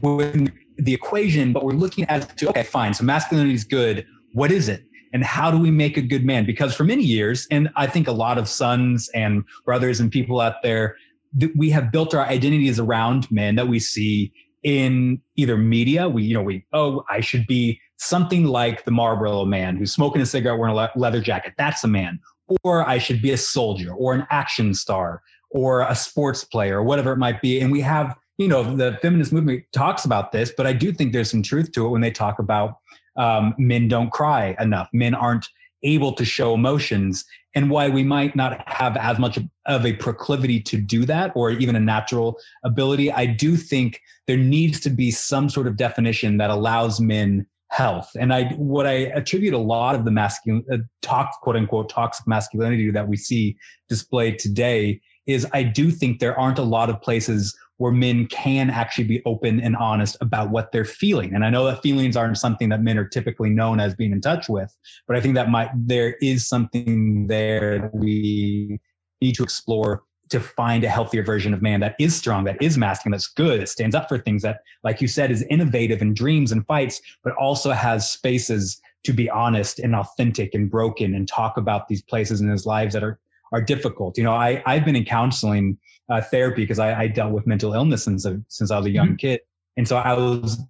with the equation but we're looking at to, okay fine so masculinity is good what is it and how do we make a good man because for many years and i think a lot of sons and brothers and people out there that we have built our identities around men that we see in either media we you know we oh i should be something like the marlboro man who's smoking a cigarette wearing a le- leather jacket. That's a man. Or I should be a soldier or an action star or a sports player or whatever it might be. And we have, you know, the feminist movement talks about this, but I do think there's some truth to it when they talk about um, men don't cry enough, men aren't able to show emotions, and why we might not have as much of a proclivity to do that or even a natural ability. I do think there needs to be some sort of definition that allows men health. And I, what I attribute a lot of the masculine, uh, talk, quote unquote, toxic masculinity that we see displayed today is I do think there aren't a lot of places where men can actually be open and honest about what they're feeling. And I know that feelings aren't something that men are typically known as being in touch with, but I think that might, there is something there that we need to explore to find a healthier version of man that is strong, that is masculine, that's good, that stands up for things that, like you said, is innovative and dreams and fights, but also has spaces to be honest and authentic and broken and talk about these places in his lives that are are difficult. You know, I I've been in counseling uh, therapy because I, I, dealt with mental illness since since I was a young mm-hmm. kid, and so I was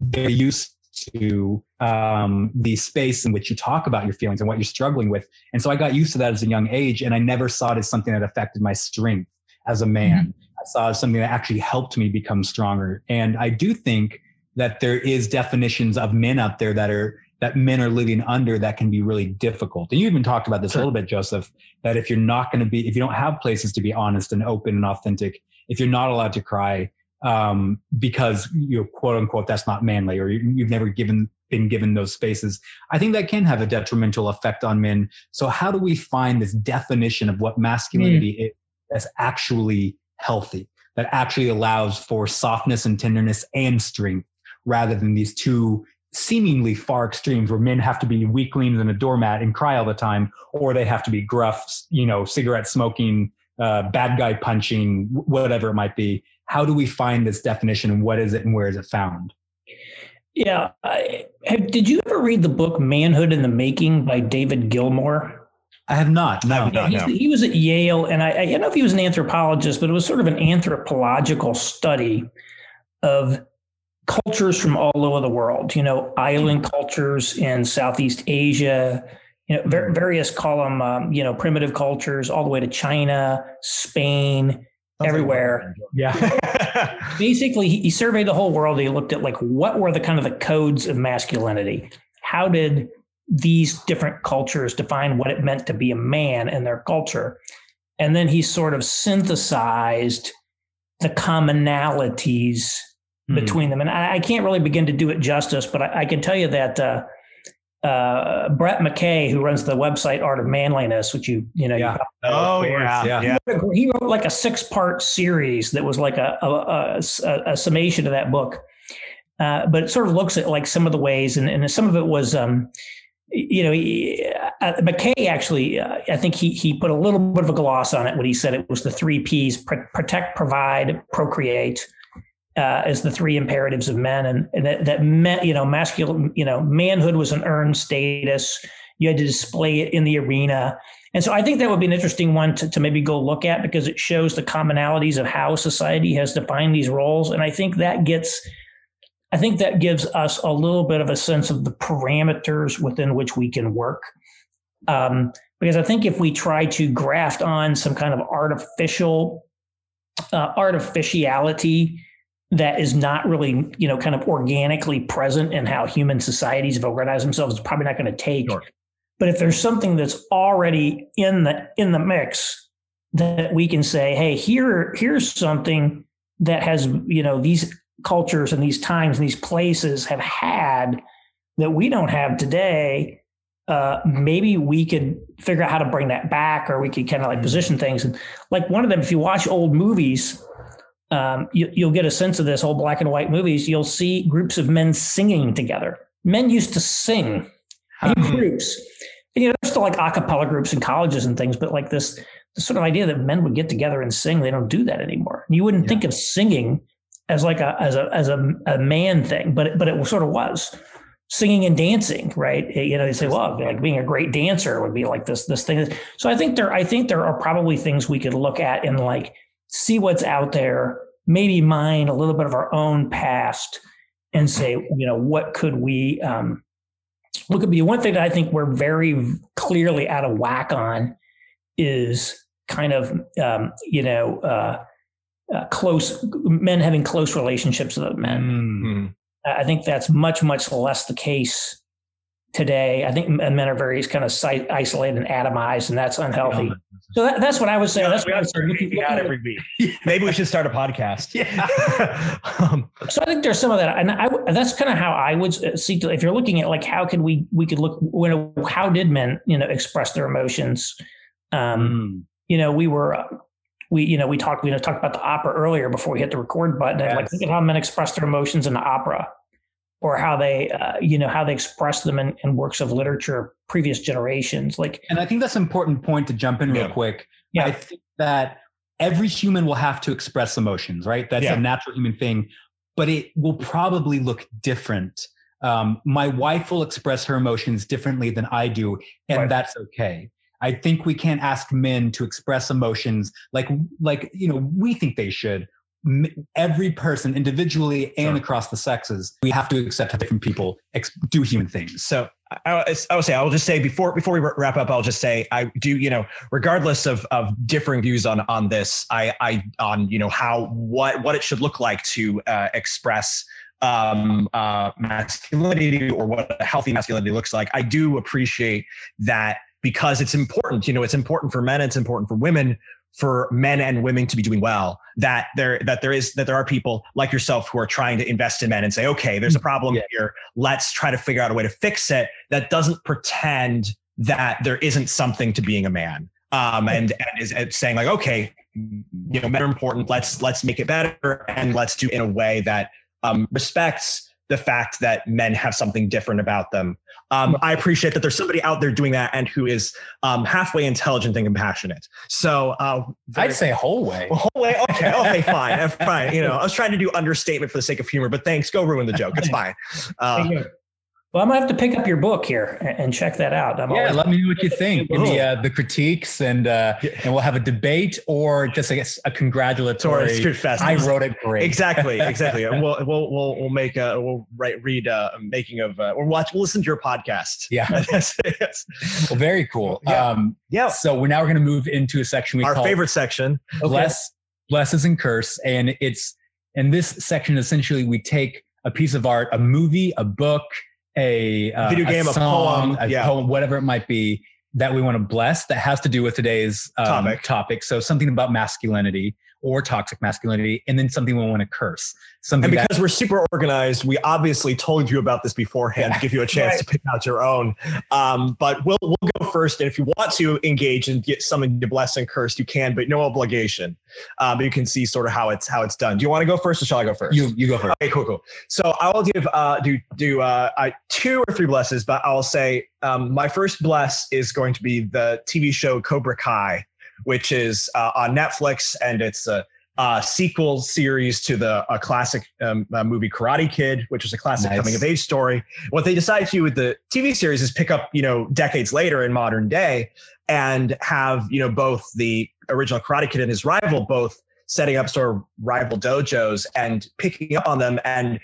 very used to um, the space in which you talk about your feelings and what you're struggling with. And so I got used to that as a young age, and I never saw it as something that affected my strength as a man. Mm-hmm. I saw it as something that actually helped me become stronger. And I do think that there is definitions of men out there that are that men are living under that can be really difficult. And you even talked about this sure. a little bit, Joseph, that if you're not going to be, if you don't have places to be honest and open and authentic, if you're not allowed to cry, um, because you know, quote unquote, that's not manly, or you, you've never given been given those spaces, I think that can have a detrimental effect on men. So how do we find this definition of what masculinity mm. is that's actually healthy, that actually allows for softness and tenderness and strength, rather than these two seemingly far extremes where men have to be weaklings and a doormat and cry all the time, or they have to be gruff, you know, cigarette smoking, uh, bad guy punching, whatever it might be. How do we find this definition and what is it and where is it found? Yeah. I, have, did you ever read the book Manhood in the Making by David Gilmore? I have not. No, yeah, no, no. He was at Yale, and I, I don't know if he was an anthropologist, but it was sort of an anthropological study of cultures from all over the world. You know, island cultures in Southeast Asia. You know, ver- various call them, um, you know, primitive cultures, all the way to China, Spain, Sounds everywhere. Like yeah. Basically, he, he surveyed the whole world. He looked at like what were the kind of the codes of masculinity. How did these different cultures define what it meant to be a man in their culture? And then he sort of synthesized the commonalities mm. between them. And I, I, can't really begin to do it justice, but I, I can tell you that uh, uh, Brett McKay, who runs the website Art of Manliness, which you you know, yeah. You oh yeah, yeah. He wrote, he wrote, like a six part series that was like a a, a, a summation of that book. Uh, but it sort of looks at like some of the ways, and, and some of it was, um, you know, he, uh, McKay actually, uh, I think he he put a little bit of a gloss on it when he said it was the three P's: pr- protect, provide, procreate uh, as the three imperatives of men, and, and that, that men, you know, masculine, you know, manhood was an earned status. You had to display it in the arena, and so I think that would be an interesting one to, to maybe go look at because it shows the commonalities of how society has defined these roles, and I think that gets. I think that gives us a little bit of a sense of the parameters within which we can work. Um, because I think if we try to graft on some kind of artificial uh, artificiality that is not really, you know, kind of organically present in how human societies have organized themselves is probably not going to take. Sure. But if there's something that's already in the in the mix that we can say, hey, here here's something that has, you know, these cultures and these times and these places have had that we don't have today. Uh, maybe we could figure out how to bring that back, or we could kind of like position things. And like one of them, if you watch old movies, um, you, you'll get a sense of this old black and white movies. You'll see groups of men singing together. Men used to sing in um, groups. And, you know, there's still like a cappella groups in colleges and things, but like this, this sort of idea that men would get together and sing, they don't do that anymore. You wouldn't yeah. think of singing as like a as a as a, a man thing, but it, but it sort of was singing and dancing, right? You know, they say, well, like being a great dancer would be like this this thing. So I think there I think there are probably things we could look at in like see what's out there, maybe mine a little bit of our own past, and say, you know, what could we, um, what could be one thing that I think we're very clearly out of whack on is kind of, um, you know, uh, uh, close men having close relationships with other men. Mm-hmm. I think that's much, much less the case today. I think men are very kind of isolated and atomized, and that's unhealthy. So that, that's what I would say. Yeah, that's what I would say. to out every week. Maybe we should start a podcast. Yeah. um, So I think there's some of that, and I, that's kind of how I would uh, see. To, if you're looking at like how could we we could look, know, how did men you know express their emotions? Um, Mm. You know, we were. Uh, we, you know, we talked, we you know, talked about the opera earlier before we hit the record button. And like, Yes. look at how men express their emotions in the opera, or how they, uh, you know, how they express them in, in works of literature of previous generations. Like, And I think that's an important point to jump in real Yeah. quick. Yeah. I think that every human will have to express emotions, right? That's Yeah. a natural human thing, but it will probably look different. Um, my wife will express her emotions differently than I do, and Right. that's okay. I think we can't ask men to express emotions like like you know we think they should. Every person, individually and Sure. across the sexes, we have to accept how different people ex- do human things. So I, I I would say I'll just say before before we wrap up, I'll just say I do you know regardless of of differing views on on this, I I on you know how what what it should look like to uh, express um uh masculinity or what a healthy masculinity looks like. I do appreciate that because it's important. You know, it's important for men, it's important for women for men and women to be doing well that there that there is that there are people like yourself who are trying to invest in men and say okay there's a problem Yeah. here. Let's try to figure out a way to fix it that doesn't pretend that there isn't something to being a man um and, and is is saying like okay you know men are important. Let's let's make it better and let's do it in a way that um respects the fact that men have something different about them um, I appreciate that there's somebody out there doing that and who is um, halfway intelligent and compassionate. So uh, I'd say whole way. whole way. Okay, okay, fine, fine. You know, I was trying to do understatement for the sake of humor, but thanks. Go ruin the joke. It's fine. Uh, well, I'm gonna have to pick up your book here and, and check that out. I'm Yeah, let me know what you think. Give me uh, the critiques, and uh, Yeah. and we'll have a debate or just I guess a congratulatory. Street Fest. I wrote it great. Exactly, exactly. And we'll we'll we'll we'll make a we'll write read uh, a making of uh, or watch we'll listen to your podcast. Yeah. Yes, yes. Well, very cool. Yeah. Um, yeah. so we're now we're going to move into a section we Our call favorite section. bless, blesses and curse, and it's in this section essentially we take a piece of art, a movie, a book, a, uh, Video game, a song, poem, yeah. poem, whatever it might be that we want to bless that has to do with today's um, Topic. topic. So something about masculinity or toxic masculinity, and then something we want to curse. Something And that because we're super organized, we obviously told you about this beforehand to give you a chance Right. to pick out your own. Um, but we'll we'll go first, and if you want to engage and get something to bless and curse, you can, but no obligation. Um, but you can see sort of how it's how it's done. Do you want to go first, or shall I go first? you you go first. Okay, cool, cool. So I will give uh do do uh I, two or three blesses, but I'll say um my first bless is going to be the TV show Cobra Kai, which is uh, on Netflix, and it's a, uh sequel series to the a classic um, uh, movie Karate Kid, which was a classic Nice. coming of age story. What they decided to do with the TV series is pick up you know decades later in modern day and have you know both the original Karate Kid and his rival both setting up sort of rival dojos and picking up on them and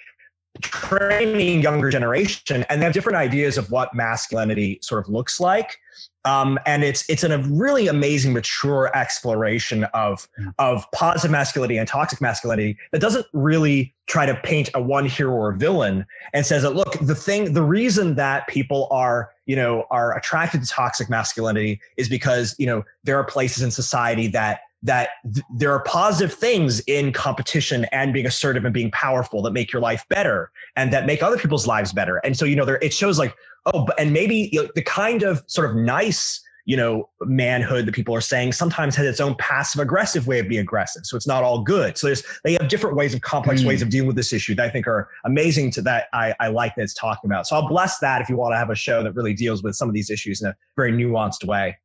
training younger generation and they have different ideas of what masculinity sort of looks like um, and it's it's a really amazing mature exploration of of positive masculinity and toxic masculinity that doesn't really try to paint a one hero or villain and says that look the thing the reason that people are you know are attracted to toxic masculinity is because you know there are places in society that that th- there are positive things in competition and being assertive and being powerful that make your life better and that make other people's lives better. And so you know there it shows like oh but and maybe you know, the kind of sort of nice you know manhood that people are saying sometimes has its own passive aggressive way of being aggressive. So it's not all good. So there's they have different ways of complex Mm. ways of dealing with this issue that i think are amazing to that i i like that it's talking about. So i'll bless that if you want to have a show that really deals with some of these issues in a very nuanced way.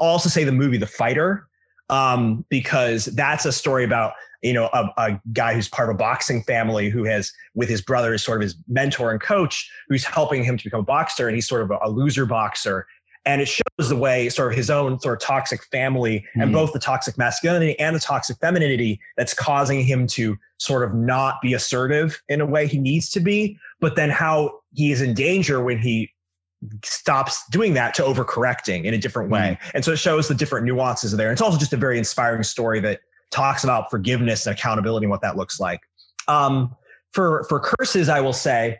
I'll also say the movie the fighter um, because that's a story about you know a, a guy who's part of a boxing family who has with his brother is sort of his mentor and coach who's helping him to become a boxer and he's sort of a, a loser boxer and it shows the way sort of his own sort of toxic family and Mhm. both the toxic masculinity and the toxic femininity that's causing him to sort of not be assertive in a way he needs to be but then how he is in danger when he stops doing that to overcorrecting in a different way. And so it shows the different nuances there. It's also just a very inspiring story that talks about forgiveness and accountability and what that looks like. Um, for for curses, I will say,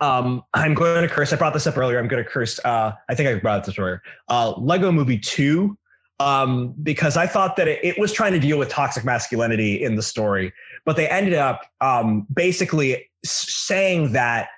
um, I'm going to curse. I brought this up earlier. I'm going to curse. Uh, I think I brought this earlier. Uh, Lego Movie Two, um, because I thought that it, it, was trying to deal with toxic masculinity in the story, but they ended up um, basically saying that,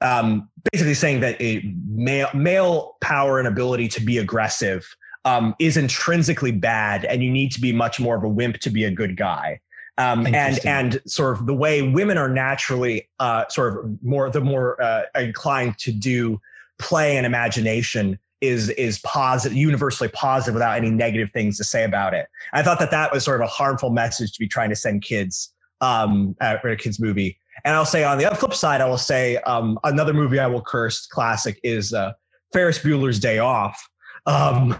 um, basically saying that a male male power and ability to be aggressive um, is intrinsically bad, and you need to be much more of a wimp to be a good guy. Um, and and sort of the way women are naturally uh, sort of more the more uh, inclined to do play and imagination is is positive, universally positive, without any negative things to say about it. I thought that that was sort of a harmful message to be trying to send kids um, for a kids movie. And I'll say on the flip side, I will say um, another movie I will curse classic is uh, Ferris Bueller's Day Off, um,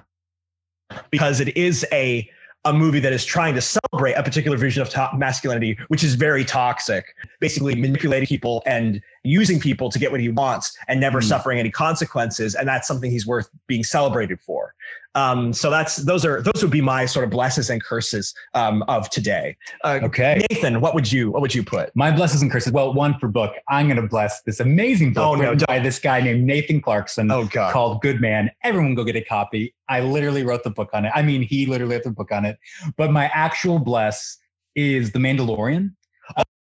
because it is a a movie that is trying to celebrate a particular vision of to- masculinity, which is very toxic, basically manipulating people and using people to get what he wants and never mm. suffering any consequences. And that's something he's worth being celebrated for. Um, so that's those are those would be my sort of blesses and curses um, of today. Uh, okay, Nathan, what would you what would you put? My blesses and curses. Well, one for book. I'm going to bless this amazing book oh, no, by this guy named Nathan Clarkson. Oh God, called Good Man. Everyone go get a copy. I literally wrote the book on it. I mean, he literally wrote the book on it. But my actual bless is The Mandalorian.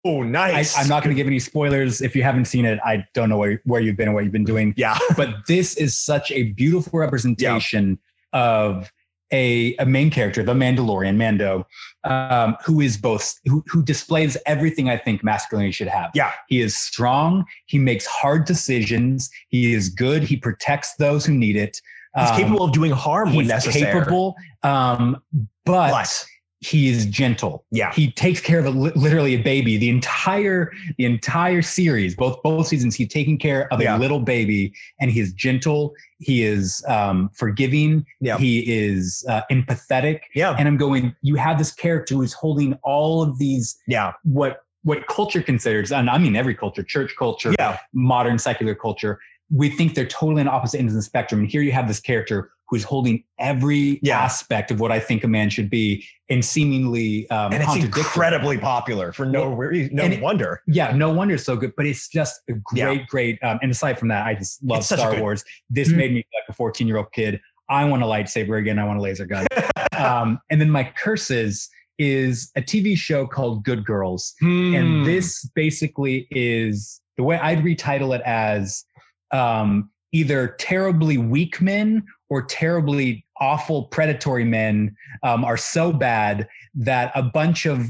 Oh, nice. I, am not going to give any spoilers. If you haven't seen it, I don't know where, where you've been and what you've been doing. Yeah. but this is such a beautiful representation yeah. of a, a main character, the Mandalorian, Mando, um, who is both, who, who displays everything I think masculinity should have. Yeah. He is strong. He makes hard decisions. He is good. He protects those who need it. He's um, capable of doing harm when necessary. capable, um, but, but he is gentle. Yeah. He takes care of a, literally a baby. The entire the entire series, both both seasons, he's taking care of yeah. a little baby, and he is gentle. He is um, forgiving. Yeah. He is uh, empathetic. Yeah. And I'm going. You have this character who is holding all of these. Yeah. What what culture considers, and I mean every culture, church culture, yeah. modern secular culture, we think they're totally on opposite ends of the spectrum. And here you have this character who's holding every yeah. aspect of what I think a man should be, and seemingly um, and it's incredibly popular for no well, no it, wonder. Yeah, no wonder it's so good. But it's just a great, yeah. great. Um, and aside from that, I just love Star Wars. This mm-hmm. made me like a 14 year old kid. I want a lightsaber again. I want a laser gun. um, and then my curses is a TV show called Good Girls, hmm. and this basically is the way I'd retitle it as um, either terribly weak men or terribly awful predatory men um, are so bad that a bunch of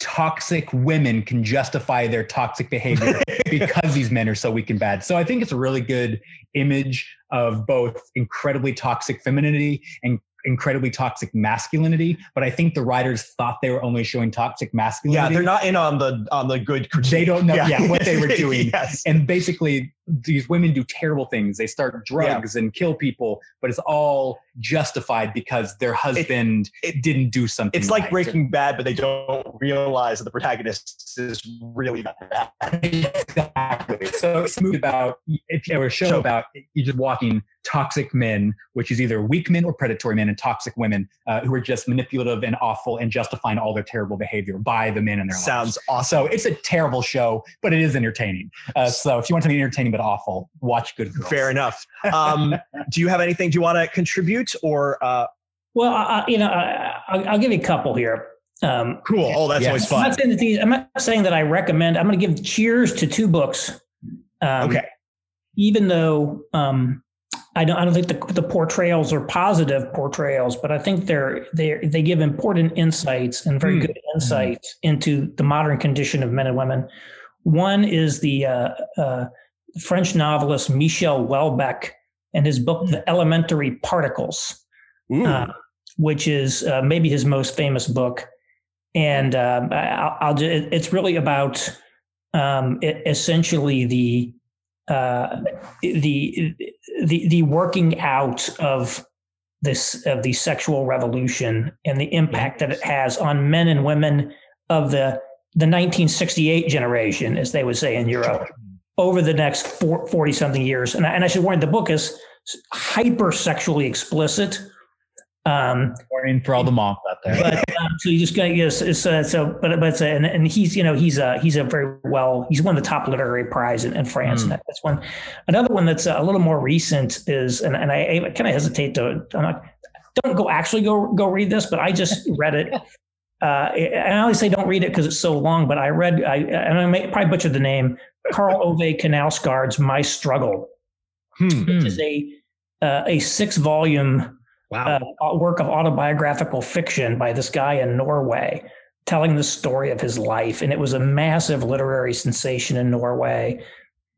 toxic women can justify their toxic behavior because these men are so weak and bad. So I think it's a really good image of both incredibly toxic femininity and incredibly toxic masculinity, but I think the writers thought they were only showing toxic masculinity. Yeah, they're not in on the on the good. Critique. They don't know yeah. yeah what they were doing. yes. And basically, these women do terrible things. They start drugs yeah. and kill people, but it's all justified because their husband it, it didn't do something. It's like right. Breaking Bad, but they don't realize that the protagonist is really bad. exactly. So it's a movie about if you have a show, show about you just walking toxic men, which is either weak men or predatory men, and toxic women uh, who are just manipulative and awful and justifying all their terrible behavior by the men in their Sounds lives. awesome. So it's a terrible show, but it is entertaining. Uh, so if you want something entertaining but awful, watch Good Girls. Fair enough. Um, do you have anything do you want to contribute or? Uh... Well, I, you know, I, will give you a couple here. Um, cool. Oh, that's always fun. I'm not, saying that these, I'm not saying that I recommend. I'm going to give cheers to two books. Um, okay. Even though um, I don't, I don't think the, the portrayals are positive portrayals, but I think they're they they give important insights and very mm. good insights mm. into the modern condition of men and women. One is the uh, uh, French novelist Michel Houellebecq and his book The Elementary Particles, uh, which is uh, maybe his most famous book. And um, I'll, I'll, it's really about um, it, essentially the uh, the the the working out of this of the sexual revolution and the impact that it has on men and women of the the 1968 generation, as they would say in Europe, over the next 40 something years. And I, and I should warn the book is hyper sexually explicit. Um, Warning for all the moms out there. but um, so you just got yes, it's, uh, so but but it's, uh, and, and he's you know he's a he's a very well he's won the top literary prize in, in France. Mm. And that's one. Another one that's a little more recent is and, and I, I kind of hesitate to I'm not, don't go actually go go read this, but I just read it. Uh, and I always say don't read it because it's so long, but I read I and I may probably butchered the name Karl Ove Knausgaard's My Struggle, Hmm. which is a uh, a six volume Wow. uh, work of autobiographical fiction by this guy in Norway telling the story of his life. And it was a massive literary sensation in Norway.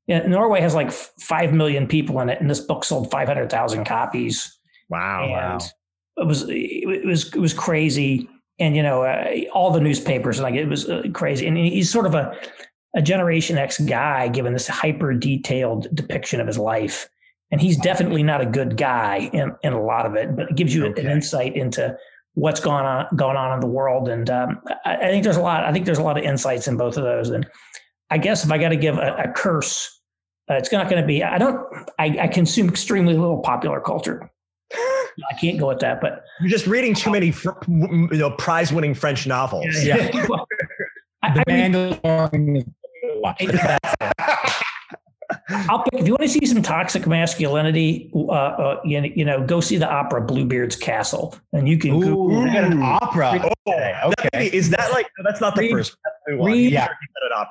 Yeah, Norway has like 5 million people in it, and this book sold 500,000 copies. wow. and it was, it was, it was crazy. And, you know, uh, all the newspapers, like it was uh, crazy. And he's sort of a, a Generation X guy given this hyper detailed depiction of his life and he's definitely not a good guy in, in a lot of it, but it gives you Okay. an insight into what's going on going on in the world. And um, I, I think there's a lot. I think there's a lot of insights in both of those. And I guess if I got to give a, a curse, uh, it's not going to be. I don't. I, I consume extremely little popular culture. I can't go with that, but You're just reading too many fr- you know, prize-winning French novels. Yeah. I, The I read- Mandalorian is watch. I'll pick, if you want to see some toxic masculinity, uh, uh, you, know, you know, go see the opera Bluebeard's Castle, and you can Google Ooh, we got an opera. Oh, today. that- Okay. is that like that's not the Read- first one. Read- Yeah.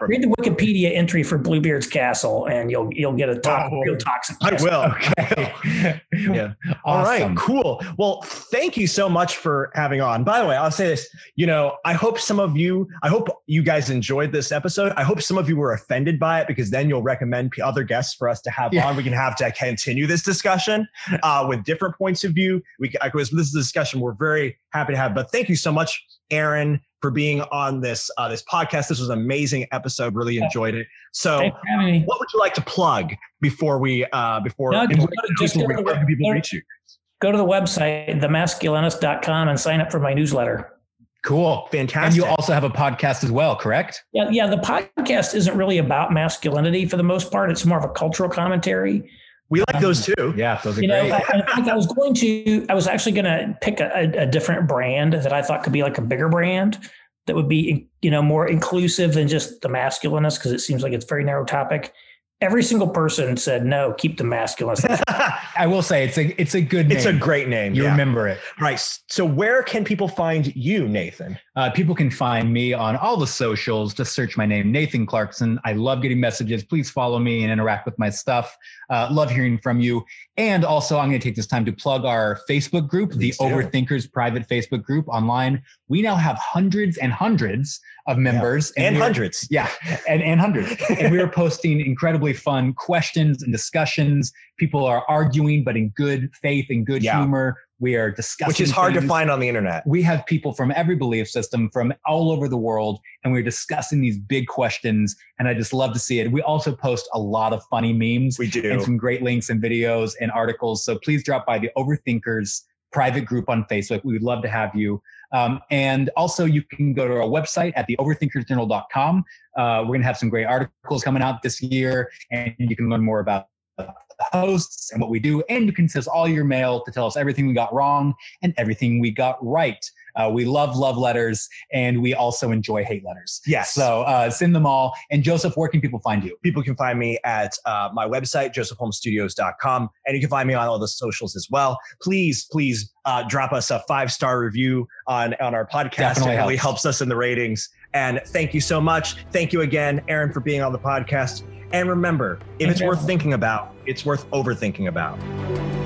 read the Wikipedia entry for Bluebeard's Castle, and you'll you'll get a to- Oh. real toxic. I castle. will. Okay. Yeah. All right, cool. Well, thank you so much for having on. By the way, I'll say this, you know, I hope some of you, I hope you guys enjoyed this episode. I hope some of you were offended by it because then you'll recommend other guests for us to have Yeah. on. We can have to continue this discussion uh, with different points of view. We, because this is a discussion we're very happy to have. But thank you so much, Aaron, for being on this uh, this podcast. This was an amazing episode. Really enjoyed it. So, Thanks for having me. what would you like to plug before we uh, before No, and just go to- just people, go to where can the- people reach you? Go to the website, themasculinist.com, and sign up for my newsletter. Cool. Fantastic. And Fantastic. you also have a podcast as well, correct? Yeah, yeah. The podcast isn't really about masculinity for the most part. It's more of a cultural commentary. We like those too. Yeah, those are You know, great. I, in fact, I was going to, I was actually going to pick a, a, a different brand that I thought could be like a bigger brand that would be, you know, more inclusive than just the masculinist because it seems like it's a very narrow topic. Every single person said no, keep the masculine I will say it's a it's a good name. it's a great name. you yeah. remember it. Right. So where can people find you, Nathan? Uh, people can find me on all the socials. Just search my name, Nathan Clarkson. I love getting messages. Please follow me and interact with my stuff. Uh, love hearing from you. And also, I'm going to take this time to plug our Facebook group, Please the do. Overthinkers private Facebook group online. We now have hundreds and hundreds of members And we are- hundreds. Yeah, and, and hundreds. and we are posting incredibly fun questions and discussions. People are arguing, but in good faith and good Yeah. humor. We are discussing, Which is hard to find on the internet. we have people from every belief system from all over the world and we're discussing these big questions and i just love to see it we also post a lot of funny memes We do. and some great links and videos and articles so please drop by the overthinkers private group on facebook we would love to have you um, and also you can go to our website at the overthinkersjournal.com uh, we're going to have some great articles coming out this year and you can learn more about the hosts and what we do and you can send us all your mail to tell us everything we got wrong and everything we got right uh, we love love letters and we also enjoy hate letters Yes. so uh, send them all and joseph where can people find you people can find me at uh, my website, josephholmestudios.com. And you can find me on all the socials as well. Please, please uh, drop us a five star review on, on our podcast. Definitely it really helps. helps us in the ratings. And thank you so much. Thank you again, Aaron, for being on the podcast. And remember, if Thank it's you. worth thinking about, it's worth overthinking about.